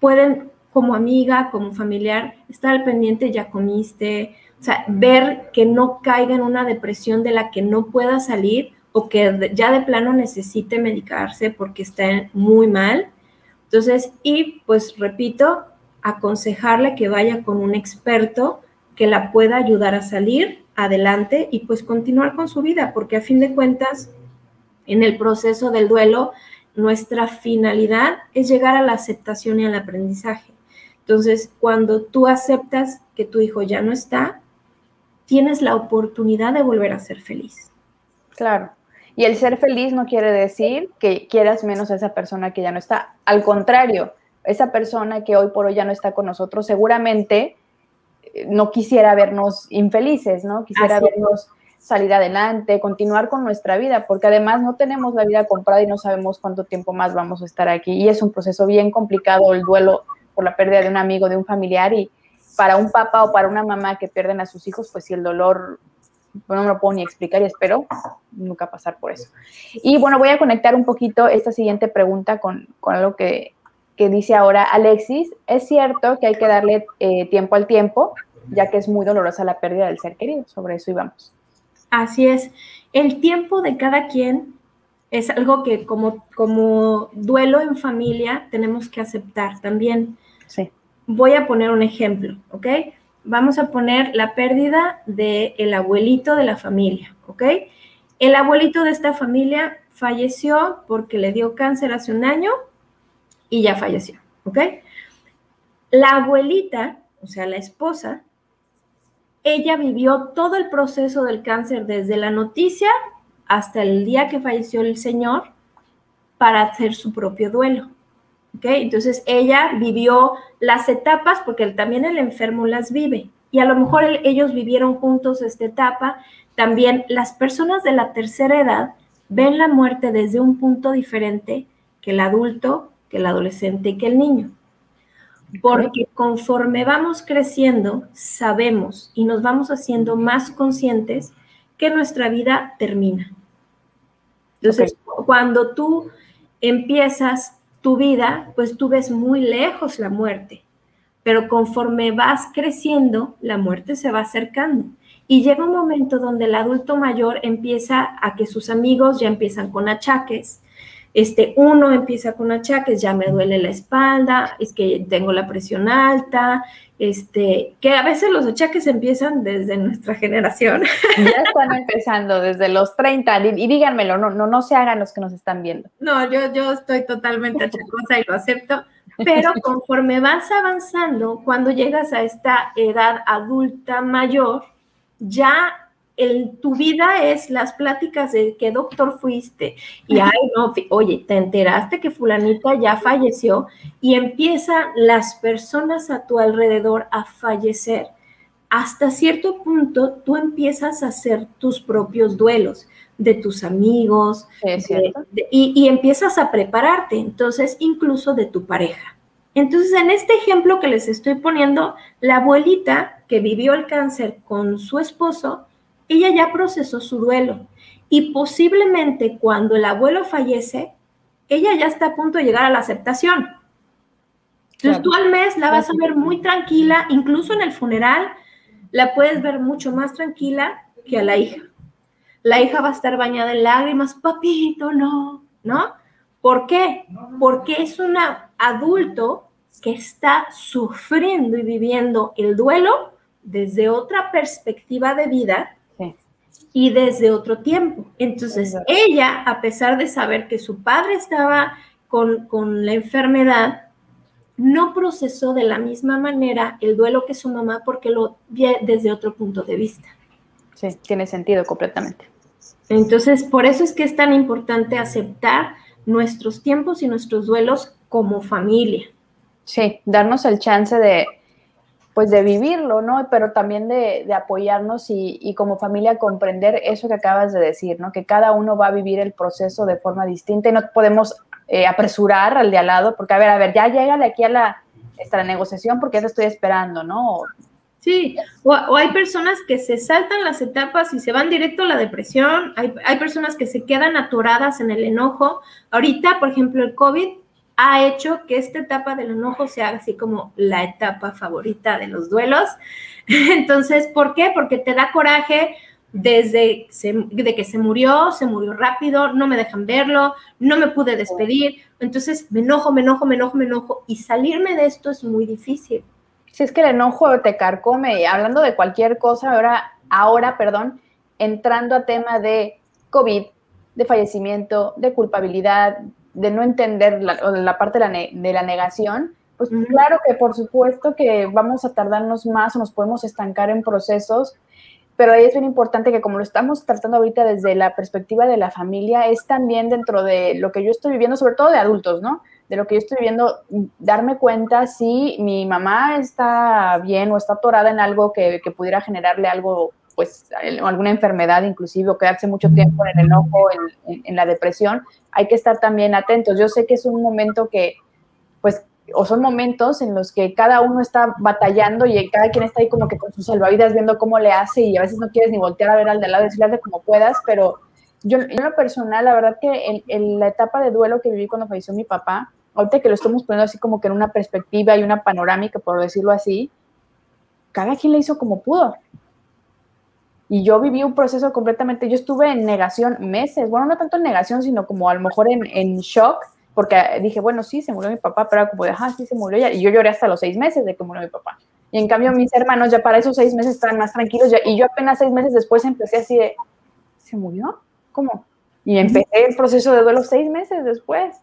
pueden, como amiga, como familiar, estar al pendiente, ya comiste, o sea, ver que no caiga en una depresión de la que no pueda salir o que ya de plano necesite medicarse porque está muy mal. Entonces, y pues repito, aconsejarle que vaya con un experto que la pueda ayudar a salir adelante y pues continuar con su vida, porque a fin de cuentas, en el proceso del duelo, nuestra finalidad es llegar a la aceptación y al aprendizaje. Entonces, cuando tú aceptas que tu hijo ya no está, tienes la oportunidad de volver a ser feliz. Claro. Y el ser feliz no quiere decir que quieras menos a esa persona que ya no está. Al contrario, esa persona que hoy por hoy ya no está con nosotros seguramente eh, no quisiera vernos infelices, ¿no? Quisiera vernos salir adelante, continuar con nuestra vida, porque además no tenemos la vida comprada y no sabemos cuánto tiempo más vamos a estar aquí. Y es un proceso bien complicado el duelo por la pérdida de un amigo, de un familiar y para un papá o para una mamá que pierden a sus hijos, pues si el dolor no me lo puedo ni explicar y espero nunca pasar por eso. Y bueno, voy a conectar un poquito esta siguiente pregunta con, con algo que, que, dice ahora Alexis. Es cierto que hay que darle eh, tiempo al tiempo, ya que es muy dolorosa la pérdida del ser querido. Sobre eso íbamos. Así es. El tiempo de cada quien es algo que como, como duelo en familia tenemos que aceptar también. Sí. Voy a poner un ejemplo, ¿ok? vamos a poner la pérdida del el abuelito de la familia, ¿ok? El abuelito de esta familia falleció porque le dio cáncer hace un año y ya falleció, ¿ok? La abuelita, o sea, la esposa, ella vivió todo el proceso del cáncer desde la noticia hasta el día que falleció el señor para hacer su propio duelo. Entonces ella vivió las etapas porque también el enfermo las vive y a lo mejor ellos vivieron juntos esta etapa. También las personas de la tercera edad ven la muerte desde un punto diferente que el adulto, que el adolescente y que el niño. Porque conforme vamos creciendo, sabemos y nos vamos haciendo más conscientes que nuestra vida termina. Entonces, cuando tú empiezas tu vida, pues tú ves muy lejos la muerte, pero conforme vas creciendo, la muerte se va acercando. Y llega un momento donde el adulto mayor empieza a que sus amigos ya empiezan con achaques, este, uno empieza con achaques, ya me duele la espalda, es que tengo la presión alta, este, que a veces los achaques empiezan desde nuestra generación. Ya están empezando desde los 30, y, díganmelo, no, no, no se hagan los que nos están viendo. No, yo, yo estoy totalmente achacosa y lo acepto, pero conforme vas avanzando, cuando llegas a esta edad adulta mayor, ya el, tu vida es las pláticas de qué doctor fuiste y ay no, oye, te enteraste que fulanita ya falleció y empiezan las personas a tu alrededor a fallecer. Hasta cierto punto tú empiezas a hacer tus propios duelos de tus amigos y, y empiezas a prepararte, entonces incluso de tu pareja. Entonces, en este ejemplo que les estoy poniendo, la abuelita que vivió el cáncer con su esposo, ella ya procesó su duelo y posiblemente cuando el abuelo fallece, ella ya está a punto de llegar a la aceptación. Entonces tú al mes la vas a ver muy tranquila, incluso en el funeral la puedes ver mucho más tranquila que a la hija. La hija va a estar bañada en lágrimas, papito, no, ¿no? ¿Por qué? Porque es un adulto que está sufriendo y viviendo el duelo desde otra perspectiva de vida y desde otro tiempo. Entonces, ella, a pesar de saber que su padre estaba con, con, la enfermedad, no procesó de la misma manera el duelo que su mamá porque lo ve desde otro punto de vista. Sí, tiene sentido completamente. Entonces, por eso es que es tan importante aceptar nuestros tiempos y nuestros duelos como familia. Sí, darnos el chance de, pues de vivirlo, ¿no? Pero también de, apoyarnos y, como familia comprender eso que acabas de decir, ¿no? Que cada uno va a vivir el proceso de forma distinta y no podemos eh, apresurar al de al lado, porque a ver, a ver, ya llega de aquí a la, esta, negociación porque ya te estoy esperando, ¿no? Sí, o, hay personas que se saltan las etapas y se van directo a la depresión, hay, hay personas que se quedan atoradas en el enojo. Ahorita, por ejemplo, el COVID ha hecho que esta etapa del enojo sea así como la etapa favorita de los duelos. Entonces, ¿por qué? Porque te da coraje desde de que se murió, se murió rápido, no me dejan verlo, no me pude despedir. Entonces, me enojo, me enojo, me enojo, me enojo. Y salirme de esto es muy difícil. Si es que el enojo te carcome, hablando de cualquier cosa, ahora, ahora, perdón, entrando a tema de COVID, de fallecimiento, de culpabilidad, de no entender la, parte de la, negación, pues claro que por supuesto que vamos a tardarnos más o nos podemos estancar en procesos, pero ahí es bien importante que como lo estamos tratando ahorita desde la perspectiva de la familia, es también dentro de lo que yo estoy viviendo, sobre todo de adultos, ¿no? De lo que yo estoy viviendo, darme cuenta si mi mamá está bien o está atorada en algo que, que pudiera generarle algo pues alguna enfermedad inclusive o quedarse mucho tiempo en el enojo, en, la depresión, hay que estar también atentos. Yo sé que es un momento que, pues, o son momentos en los que cada uno está batallando y cada quien está ahí como que con sus salvavidas viendo cómo le hace y a veces no quieres ni voltear a ver al de lado, decirle como puedas, pero yo, en lo personal, la verdad que en, la etapa de duelo que viví cuando falleció mi papá, ahorita que lo estamos poniendo así como que en una perspectiva y una panorámica, por decirlo así, cada quien le hizo como pudo. Y yo viví un proceso completamente, yo estuve en negación meses, bueno, no tanto en negación, sino como a lo mejor en, en shock, porque dije, bueno, sí, se murió mi papá, pero como de, ah, sí, se murió ya. Y yo lloré hasta los seis meses de que murió mi papá. Y en cambio mis hermanos ya para esos seis meses estaban más tranquilos ya, y yo apenas seis meses después empecé así de, ¿se murió? ¿Cómo? Y empecé el proceso de duelo seis meses después.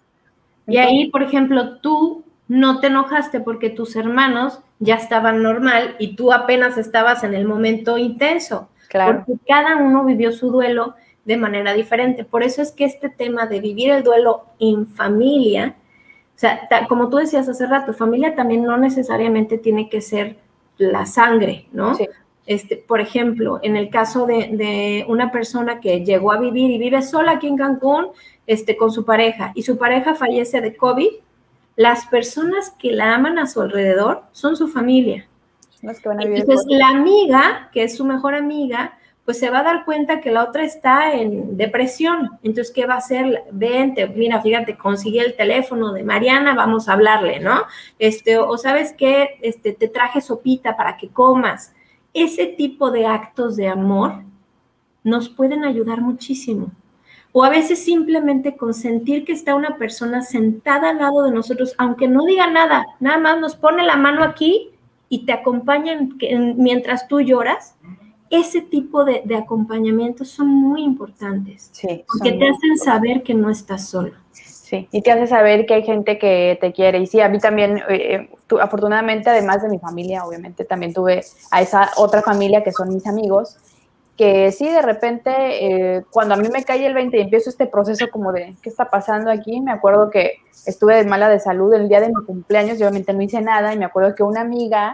y ahí, por ejemplo, tú no te enojaste porque tus hermanos ya estaban normal y tú apenas estabas en el momento intenso. Porque cada uno vivió su duelo de manera diferente. Por eso es que este tema de vivir el duelo en familia, o sea, como tú decías hace rato, familia también no necesariamente tiene que ser la sangre, ¿no? Este, por ejemplo, en el caso de, una persona que llegó a vivir y vive sola aquí en Cancún, este, con su pareja, y su pareja fallece de COVID, las personas que la aman a su alrededor son su familia. Entonces, la amiga, que es su mejor amiga, pues se va a dar cuenta que la otra está en depresión. Entonces, ¿qué va a hacer? Vente, mira, fíjate, conseguí el teléfono de Mariana, vamos a hablarle, ¿no? Este, o sabes qué, este, te traje sopita para que comas. Ese tipo de actos de amor nos pueden ayudar muchísimo. O a veces simplemente consentir que está una persona sentada al lado de nosotros, aunque no diga nada, nada más nos pone la mano aquí y te acompañan mientras tú lloras, ese tipo de, acompañamientos son muy importantes. Sí, porque te hacen saber que no estás solo. Sí, y te hace saber que hay gente que te quiere. Y sí, a mí también, eh, eh, afortunadamente, además de mi familia, obviamente, también tuve a esa otra familia que son mis amigos. Que sí, de repente, eh, cuando a mí me cae el 20 y empiezo este proceso como de, ¿qué está pasando aquí? Me acuerdo que estuve de mala de salud el día de mi cumpleaños, y obviamente no hice nada, y me acuerdo que una amiga,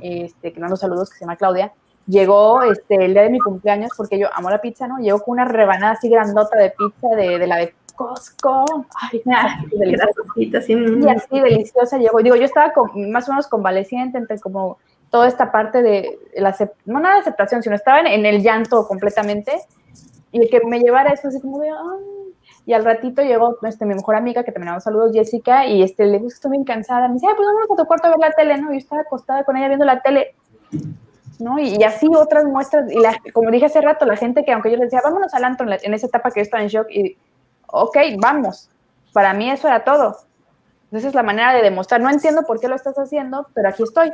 este, que mando saludos, que se llama Claudia, llegó este, el día de mi cumpleaños, porque yo amo la pizza, ¿no? Llegó con una rebanada así grandota de pizza de, de la de Costco. Ay, deliciosa. Y así deliciosa llegó. Digo, yo estaba con, más o menos convaleciente entre como toda esta parte de la, no nada de aceptación, sino estaba en, el llanto completamente. Y que me llevara eso así como de, y al ratito llegó este, mi mejor amiga, que también saludos, Jessica, y este, le dije, estoy bien cansada. Me dice, ay, pues vamos a tu cuarto a ver la tele, ¿no? Y yo estaba acostada con ella viendo la tele. ¿no? Y, así otras muestras, y la, como dije hace rato, la gente que aunque yo les decía, vámonos al antro en, esa etapa que yo estaba en shock, y ok, vamos, para mí eso era todo. Esa es la manera de demostrar, no entiendo por qué lo estás haciendo, pero aquí estoy.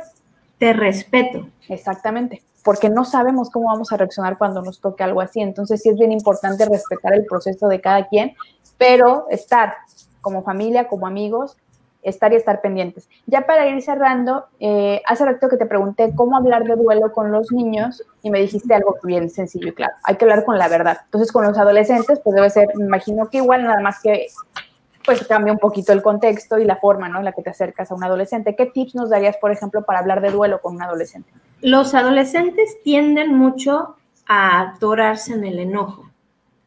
Te respeto. Exactamente, porque no sabemos cómo vamos a reaccionar cuando nos toque algo así, entonces sí es bien importante respetar el proceso de cada quien, pero estar como familia, como amigos, estar y estar pendientes. Ya para ir cerrando, eh, hace rato que te pregunté cómo hablar de duelo con los niños y me dijiste algo bien sencillo y claro, hay que hablar con la verdad. Entonces con los adolescentes, pues debe ser, me imagino que igual, nada más que pues cambia un poquito el contexto y la forma ¿no? en la que te acercas a un adolescente. ¿Qué tips nos darías, por ejemplo, para hablar de duelo con un adolescente? Los adolescentes tienden mucho a atorarse en el enojo,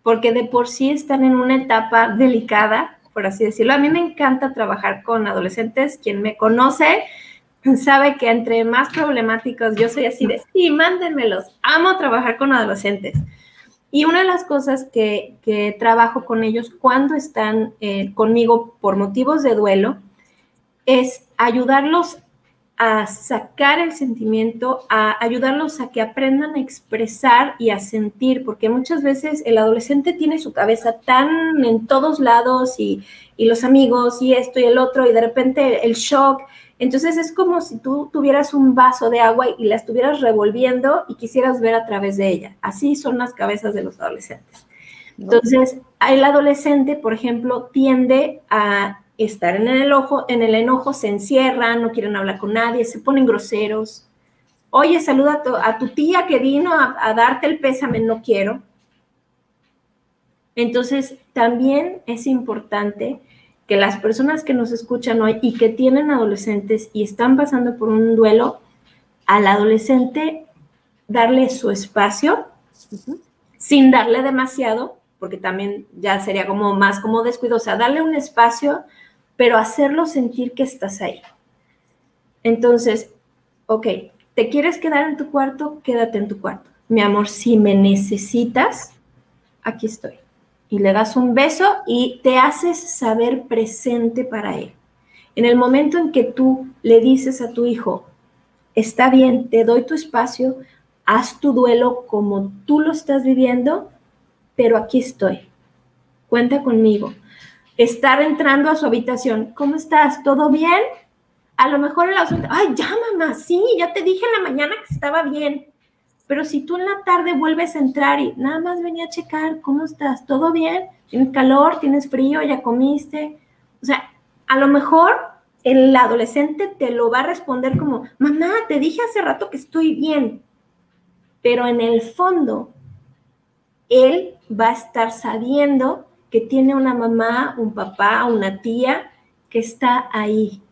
porque de por sí están en una etapa delicada por así decirlo. A mí me encanta trabajar con adolescentes. Quien me conoce sabe que entre más problemáticos yo soy así de, sí, mándenmelos. Amo trabajar con adolescentes. Y una de las cosas que, trabajo con ellos cuando están eh, conmigo por motivos de duelo es ayudarlos a sacar el sentimiento, a ayudarlos a que aprendan a expresar y a sentir, porque muchas veces el adolescente tiene su cabeza tan en todos lados y, los amigos y esto y el otro y de repente el shock. Entonces es como si tú tuvieras un vaso de agua y la estuvieras revolviendo y quisieras ver a través de ella. Así son las cabezas de los adolescentes. Entonces, el adolescente, por ejemplo, tiende a estar en el enojo, en el enojo se encierran, no quieren hablar con nadie, se ponen groseros. Oye, saluda a tu, tía que vino a, darte el pésame, no quiero. Entonces, también es importante que las personas que nos escuchan hoy y que tienen adolescentes y están pasando por un duelo, al adolescente darle su espacio, sin darle demasiado, porque también ya sería como más como descuido, o sea, darle un espacio pero hacerlo sentir que estás ahí. Entonces, ok, ¿te quieres quedar en tu cuarto? Quédate en tu cuarto. Mi amor, si me necesitas, aquí estoy. Y le das un beso y te haces saber presente para él. En el momento en que tú le dices a tu hijo, está bien, te doy tu espacio, haz tu duelo como tú lo estás viviendo, pero aquí estoy. Cuenta conmigo estar entrando a su habitación. ¿Cómo estás? ¿Todo bien? A lo mejor el asunto, ay, ya mamá, sí, ya te dije en la mañana que estaba bien. Pero si tú en la tarde vuelves a entrar y nada más venía a checar, ¿cómo estás? ¿Todo bien? ¿Tienes calor? ¿Tienes frío? ¿Ya comiste? O sea, a lo mejor el adolescente te lo va a responder como, mamá, te dije hace rato que estoy bien. Pero en el fondo, él va a estar sabiendo que tiene una mamá, un papá, una tía que está ahí.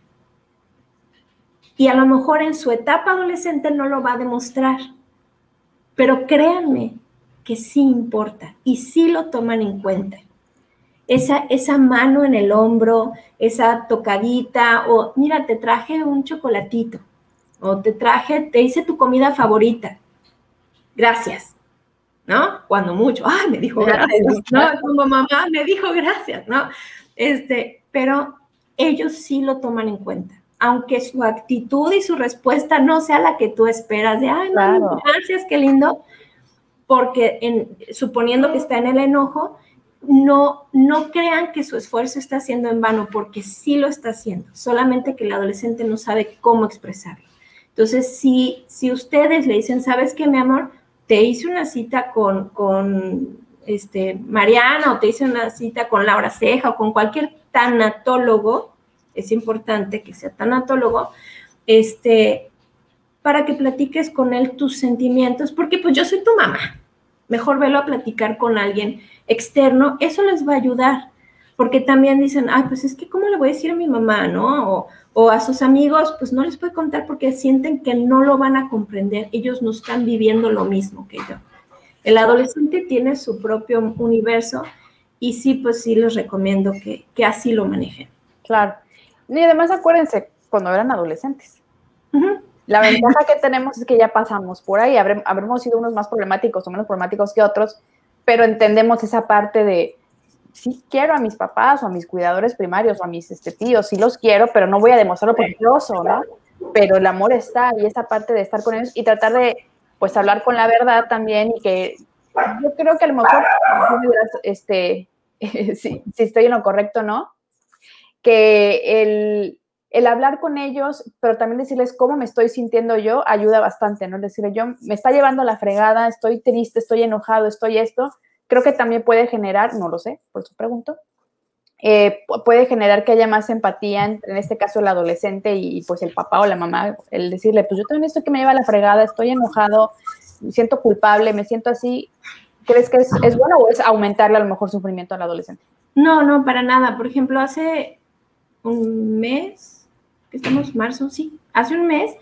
Y a lo mejor en su etapa adolescente no lo va a demostrar, pero créanme que sí importa y sí lo toman en cuenta. Esa, esa mano en el hombro, esa tocadita, o mira, te traje un chocolatito, o te traje, te hice tu comida favorita. Gracias. ¿no? Cuando mucho, ay, me dijo gracias, ¿no? Como mamá me dijo gracias, ¿no? Este, pero ellos sí lo toman en cuenta, aunque su actitud y su respuesta no sea la que tú esperas, de, ay, no, gracias, qué lindo, porque en, suponiendo que está en el enojo, no, no crean que su esfuerzo está haciendo en vano, porque sí lo está haciendo, solamente que el adolescente no sabe cómo expresarlo. Entonces, si, si ustedes le dicen, ¿sabes qué, mi amor? te hice una cita con, con este, Mariana o te hice una cita con Laura Ceja o con cualquier tanatólogo, es importante que sea tanatólogo, este, para que platiques con él tus sentimientos, porque pues yo soy tu mamá, mejor velo a platicar con alguien externo, eso les va a ayudar, porque también dicen, ay, pues es que, ¿cómo le voy a decir a mi mamá, no? O, a sus amigos, pues no les puede contar porque sienten que no lo van a comprender, ellos no están viviendo lo mismo que yo. El adolescente tiene su propio universo y sí, pues sí les recomiendo que, que así lo manejen. Claro. Y además acuérdense, cuando eran adolescentes. La ventaja que tenemos es que ya pasamos por ahí, habremos sido unos más problemáticos o menos problemáticos que otros, pero entendemos esa parte de, sí quiero a mis papás o a mis cuidadores primarios o a mis este, tíos, sí los quiero, pero no voy a demostrarlo porque ¿no? Pero el amor está y esa parte de estar con ellos y tratar de, pues, hablar con la verdad también y que yo creo que a lo mejor, este, si, si estoy en lo correcto, ¿no? El, hablar con ellos, pero también decirles cómo me estoy sintiendo yo, ayuda bastante, ¿no? Decirle, yo me está llevando la fregada, estoy triste, estoy enojado, estoy esto, creo que también puede generar, no lo sé, por eso pregunto, eh, puede generar que haya más empatía, en, este caso el adolescente y, pues el papá o la mamá, el decirle, pues yo también estoy que me lleva la fregada, estoy enojado, me siento culpable, me siento así. ¿Crees que es, es bueno o es aumentarle a lo mejor sufrimiento al adolescente? No, no, para nada. Por ejemplo, hace un mes, estamos marzo, sí, hace un mes,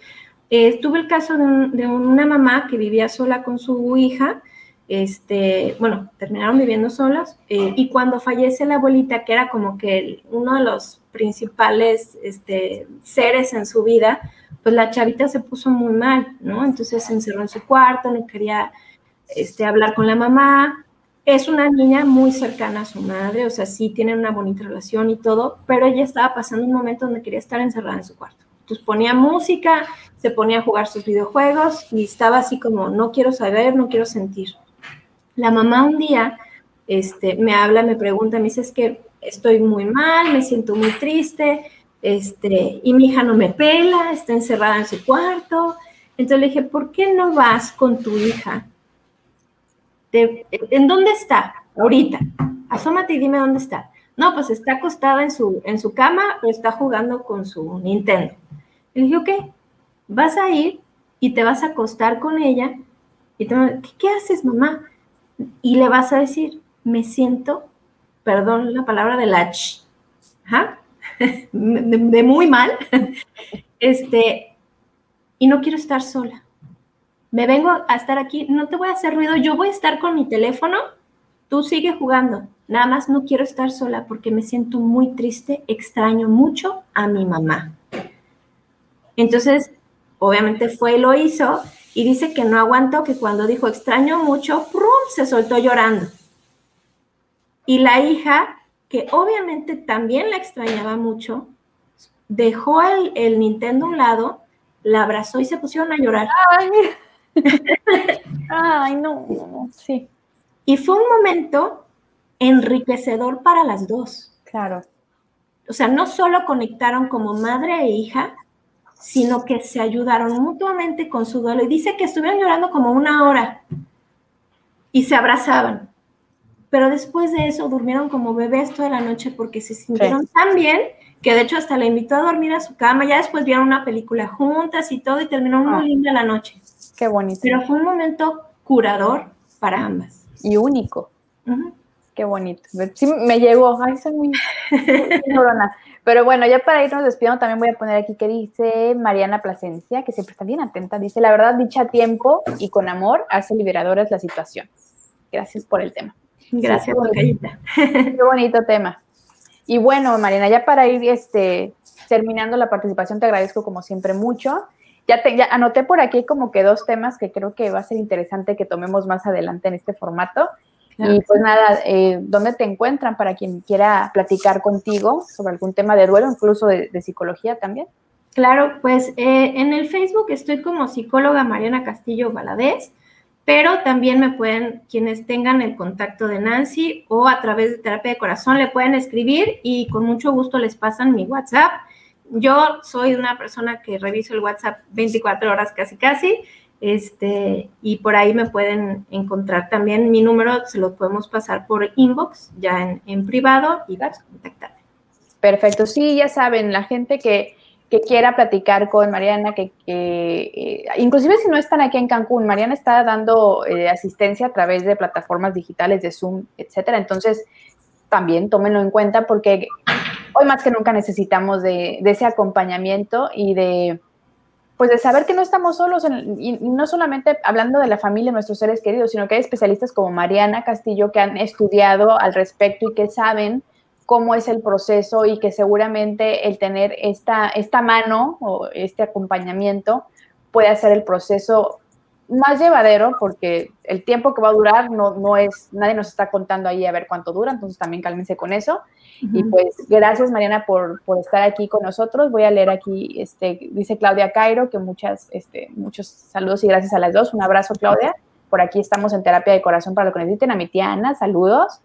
eh, tuve el caso de, de, una mamá que vivía sola con su hija este, bueno, terminaron viviendo solas eh, y cuando fallece la abuelita, que era como que uno de los principales este, seres en su vida, pues la chavita se puso muy mal, ¿no? Entonces se encerró en su cuarto, no quería este, hablar con la mamá. Es una niña muy cercana a su madre, o sea, sí tienen una bonita relación y todo, pero ella estaba pasando un momento donde quería estar encerrada en su cuarto. Entonces ponía música, se ponía a jugar sus videojuegos y estaba así como, no quiero saber, no quiero sentir. La mamá un día este, me habla, me pregunta, me dice, es que estoy muy mal, me siento muy triste, este, y mi hija no me pela, está encerrada en su cuarto. Entonces le dije, ¿por qué no vas con tu hija? ¿En dónde está? Ahorita. Asómate y dime dónde está. No, pues está acostada en su, en su cama o está jugando con su Nintendo. Le dije, ok, vas a ir y te vas a acostar con ella. Y te ¿qué, ¿qué haces, mamá? y le vas a decir, me siento, perdón la palabra de la de, muy mal, este, y no quiero estar sola. Me vengo a estar aquí, no te voy a hacer ruido, yo voy a estar con mi teléfono, tú sigue jugando, nada más no quiero estar sola porque me siento muy triste, extraño mucho a mi mamá. Entonces, obviamente fue y lo hizo, y dice que no aguantó, que cuando dijo extraño mucho, se soltó llorando. Y la hija, que obviamente también la extrañaba mucho, dejó el, Nintendo a un lado, la abrazó y se pusieron a llorar. Ay, Ay no, sí. Y fue un momento enriquecedor para las dos. Claro. O sea, no solo conectaron como madre e hija, sino que se ayudaron mutuamente con su duelo. Y dice que estuvieron llorando como una hora y se abrazaban. Pero después de eso durmieron como bebés toda la noche porque se sintieron tan bien que de hecho hasta la invitó a dormir a su cama. Ya después vieron una película juntas y todo y terminó muy ah. linda la noche. Qué bonito. Pero fue un momento curador para ambas. Y único. Qué bonito. Sí, me llegó. Ay, soy muy, Pero bueno, ya para irnos despidiendo, también voy a poner aquí que dice Mariana Plasencia, que siempre está bien atenta. Dice: La verdad, dicha a tiempo y con amor hace liberadoras la situación. Gracias por el tema. Gracias, sí, Qué bonito tema. Y bueno, Mariana, ya para ir este, terminando la participación, te agradezco como siempre mucho. Ya, te, ya anoté por aquí como que dos temas que creo que va a ser interesante que tomemos más adelante en este formato y pues nada, eh, ¿dónde te encuentran para quien quiera platicar contigo sobre algún tema de duelo, incluso de, psicología también? Claro, pues eh, en el Facebook estoy como psicóloga Mariana Castillo Valadez, pero también me pueden, quienes tengan el contacto de Nancy o a través de terapia de corazón, le pueden escribir y con mucho gusto les pasan mi WhatsApp. Yo soy una persona que reviso el WhatsApp 24 horas casi casi, este, y por ahí me pueden encontrar también mi número, se lo podemos pasar por inbox, ya en, privado y a contactarme. Perfecto, sí, ya saben, la gente que que quiera platicar con Mariana, que, eh, inclusive si no están aquí en Cancún, Mariana está dando eh, asistencia a través de plataformas digitales de Zoom, etcétera. Entonces, también tómenlo en cuenta porque hoy más que nunca necesitamos de, ese acompañamiento y de, pues de saber que no estamos solos, y no solamente hablando de la familia, nuestros seres queridos, sino que hay especialistas como Mariana Castillo que han estudiado al respecto y que saben cómo es el proceso y que seguramente el tener esta, esta mano o este acompañamiento puede hacer el proceso más llevadero porque el tiempo que va a durar no, no es, nadie nos está contando ahí a ver cuánto dura, entonces también cálmense con eso. Y pues gracias Mariana por, por, estar aquí con nosotros. Voy a leer aquí, este, dice Claudia Cairo, que muchas, este, muchos saludos y gracias a las dos. Un abrazo Claudia. Por aquí estamos en terapia de corazón para lo que necesiten. A mi tía Ana, saludos.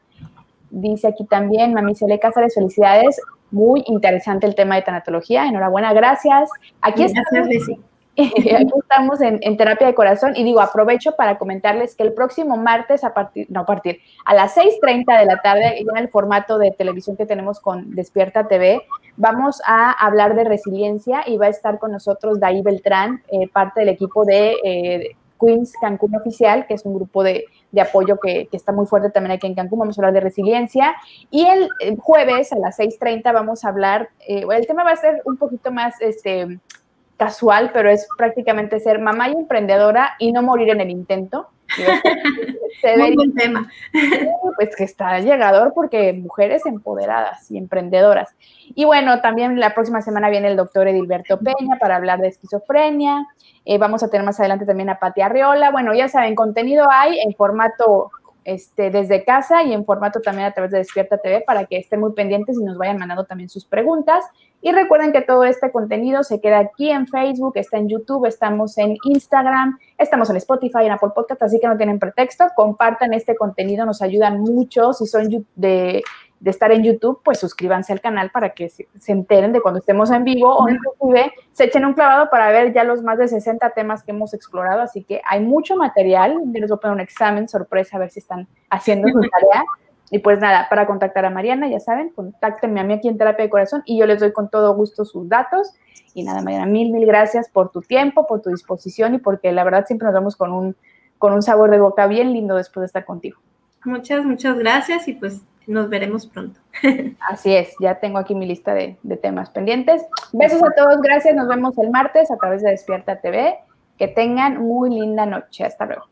Dice aquí también, Mami Cele Cázares, felicidades. Muy interesante el tema de tanatología. Enhorabuena, gracias. Aquí gracias, Aquí estamos en, terapia de corazón y digo, aprovecho para comentarles que el próximo martes a partir, no a partir, a las 6.30 de la tarde, en el formato de televisión que tenemos con Despierta TV, vamos a hablar de resiliencia y va a estar con nosotros Daí Beltrán, eh, parte del equipo de eh, Queens Cancún Oficial, que es un grupo de, apoyo que, está muy fuerte también aquí en Cancún. Vamos a hablar de resiliencia. Y el, jueves a las 6.30 vamos a hablar, eh, el tema va a ser un poquito más, este, casual, pero es prácticamente ser mamá y emprendedora y no morir en el intento. Se Muy buen tema. Pues que está llegador porque mujeres empoderadas y emprendedoras. Y bueno, también la próxima semana viene el doctor Edilberto Peña para hablar de esquizofrenia. Eh, vamos a tener más adelante también a Pati Arriola. Bueno, ya saben, contenido hay en formato este, desde casa y en formato también a través de Despierta TV para que estén muy pendientes y nos vayan mandando también sus preguntas. Y recuerden que todo este contenido se queda aquí en Facebook, está en YouTube, estamos en Instagram, estamos en Spotify, en Apple Podcast, así que no tienen pretexto. Compartan este contenido, nos ayudan mucho. Si son de, de estar en YouTube, pues suscríbanse al canal para que se, enteren de cuando estemos en vivo o inclusive se echen un clavado para ver ya los más de 60 temas que hemos explorado. Así que hay mucho material. Les voy a poner un examen sorpresa a ver si están haciendo su tarea. Y pues nada, para contactar a Mariana, ya saben, contáctenme a mí aquí en Terapia de Corazón y yo les doy con todo gusto sus datos. Y nada, Mariana, mil, mil gracias por tu tiempo, por tu disposición y porque la verdad siempre nos vemos con un, con un sabor de boca bien lindo después de estar contigo. Muchas, muchas gracias y pues nos veremos pronto. Así es, ya tengo aquí mi lista de, temas pendientes. Besos a todos, gracias. Nos vemos el martes a través de Despierta TV. Que tengan muy linda noche. Hasta luego.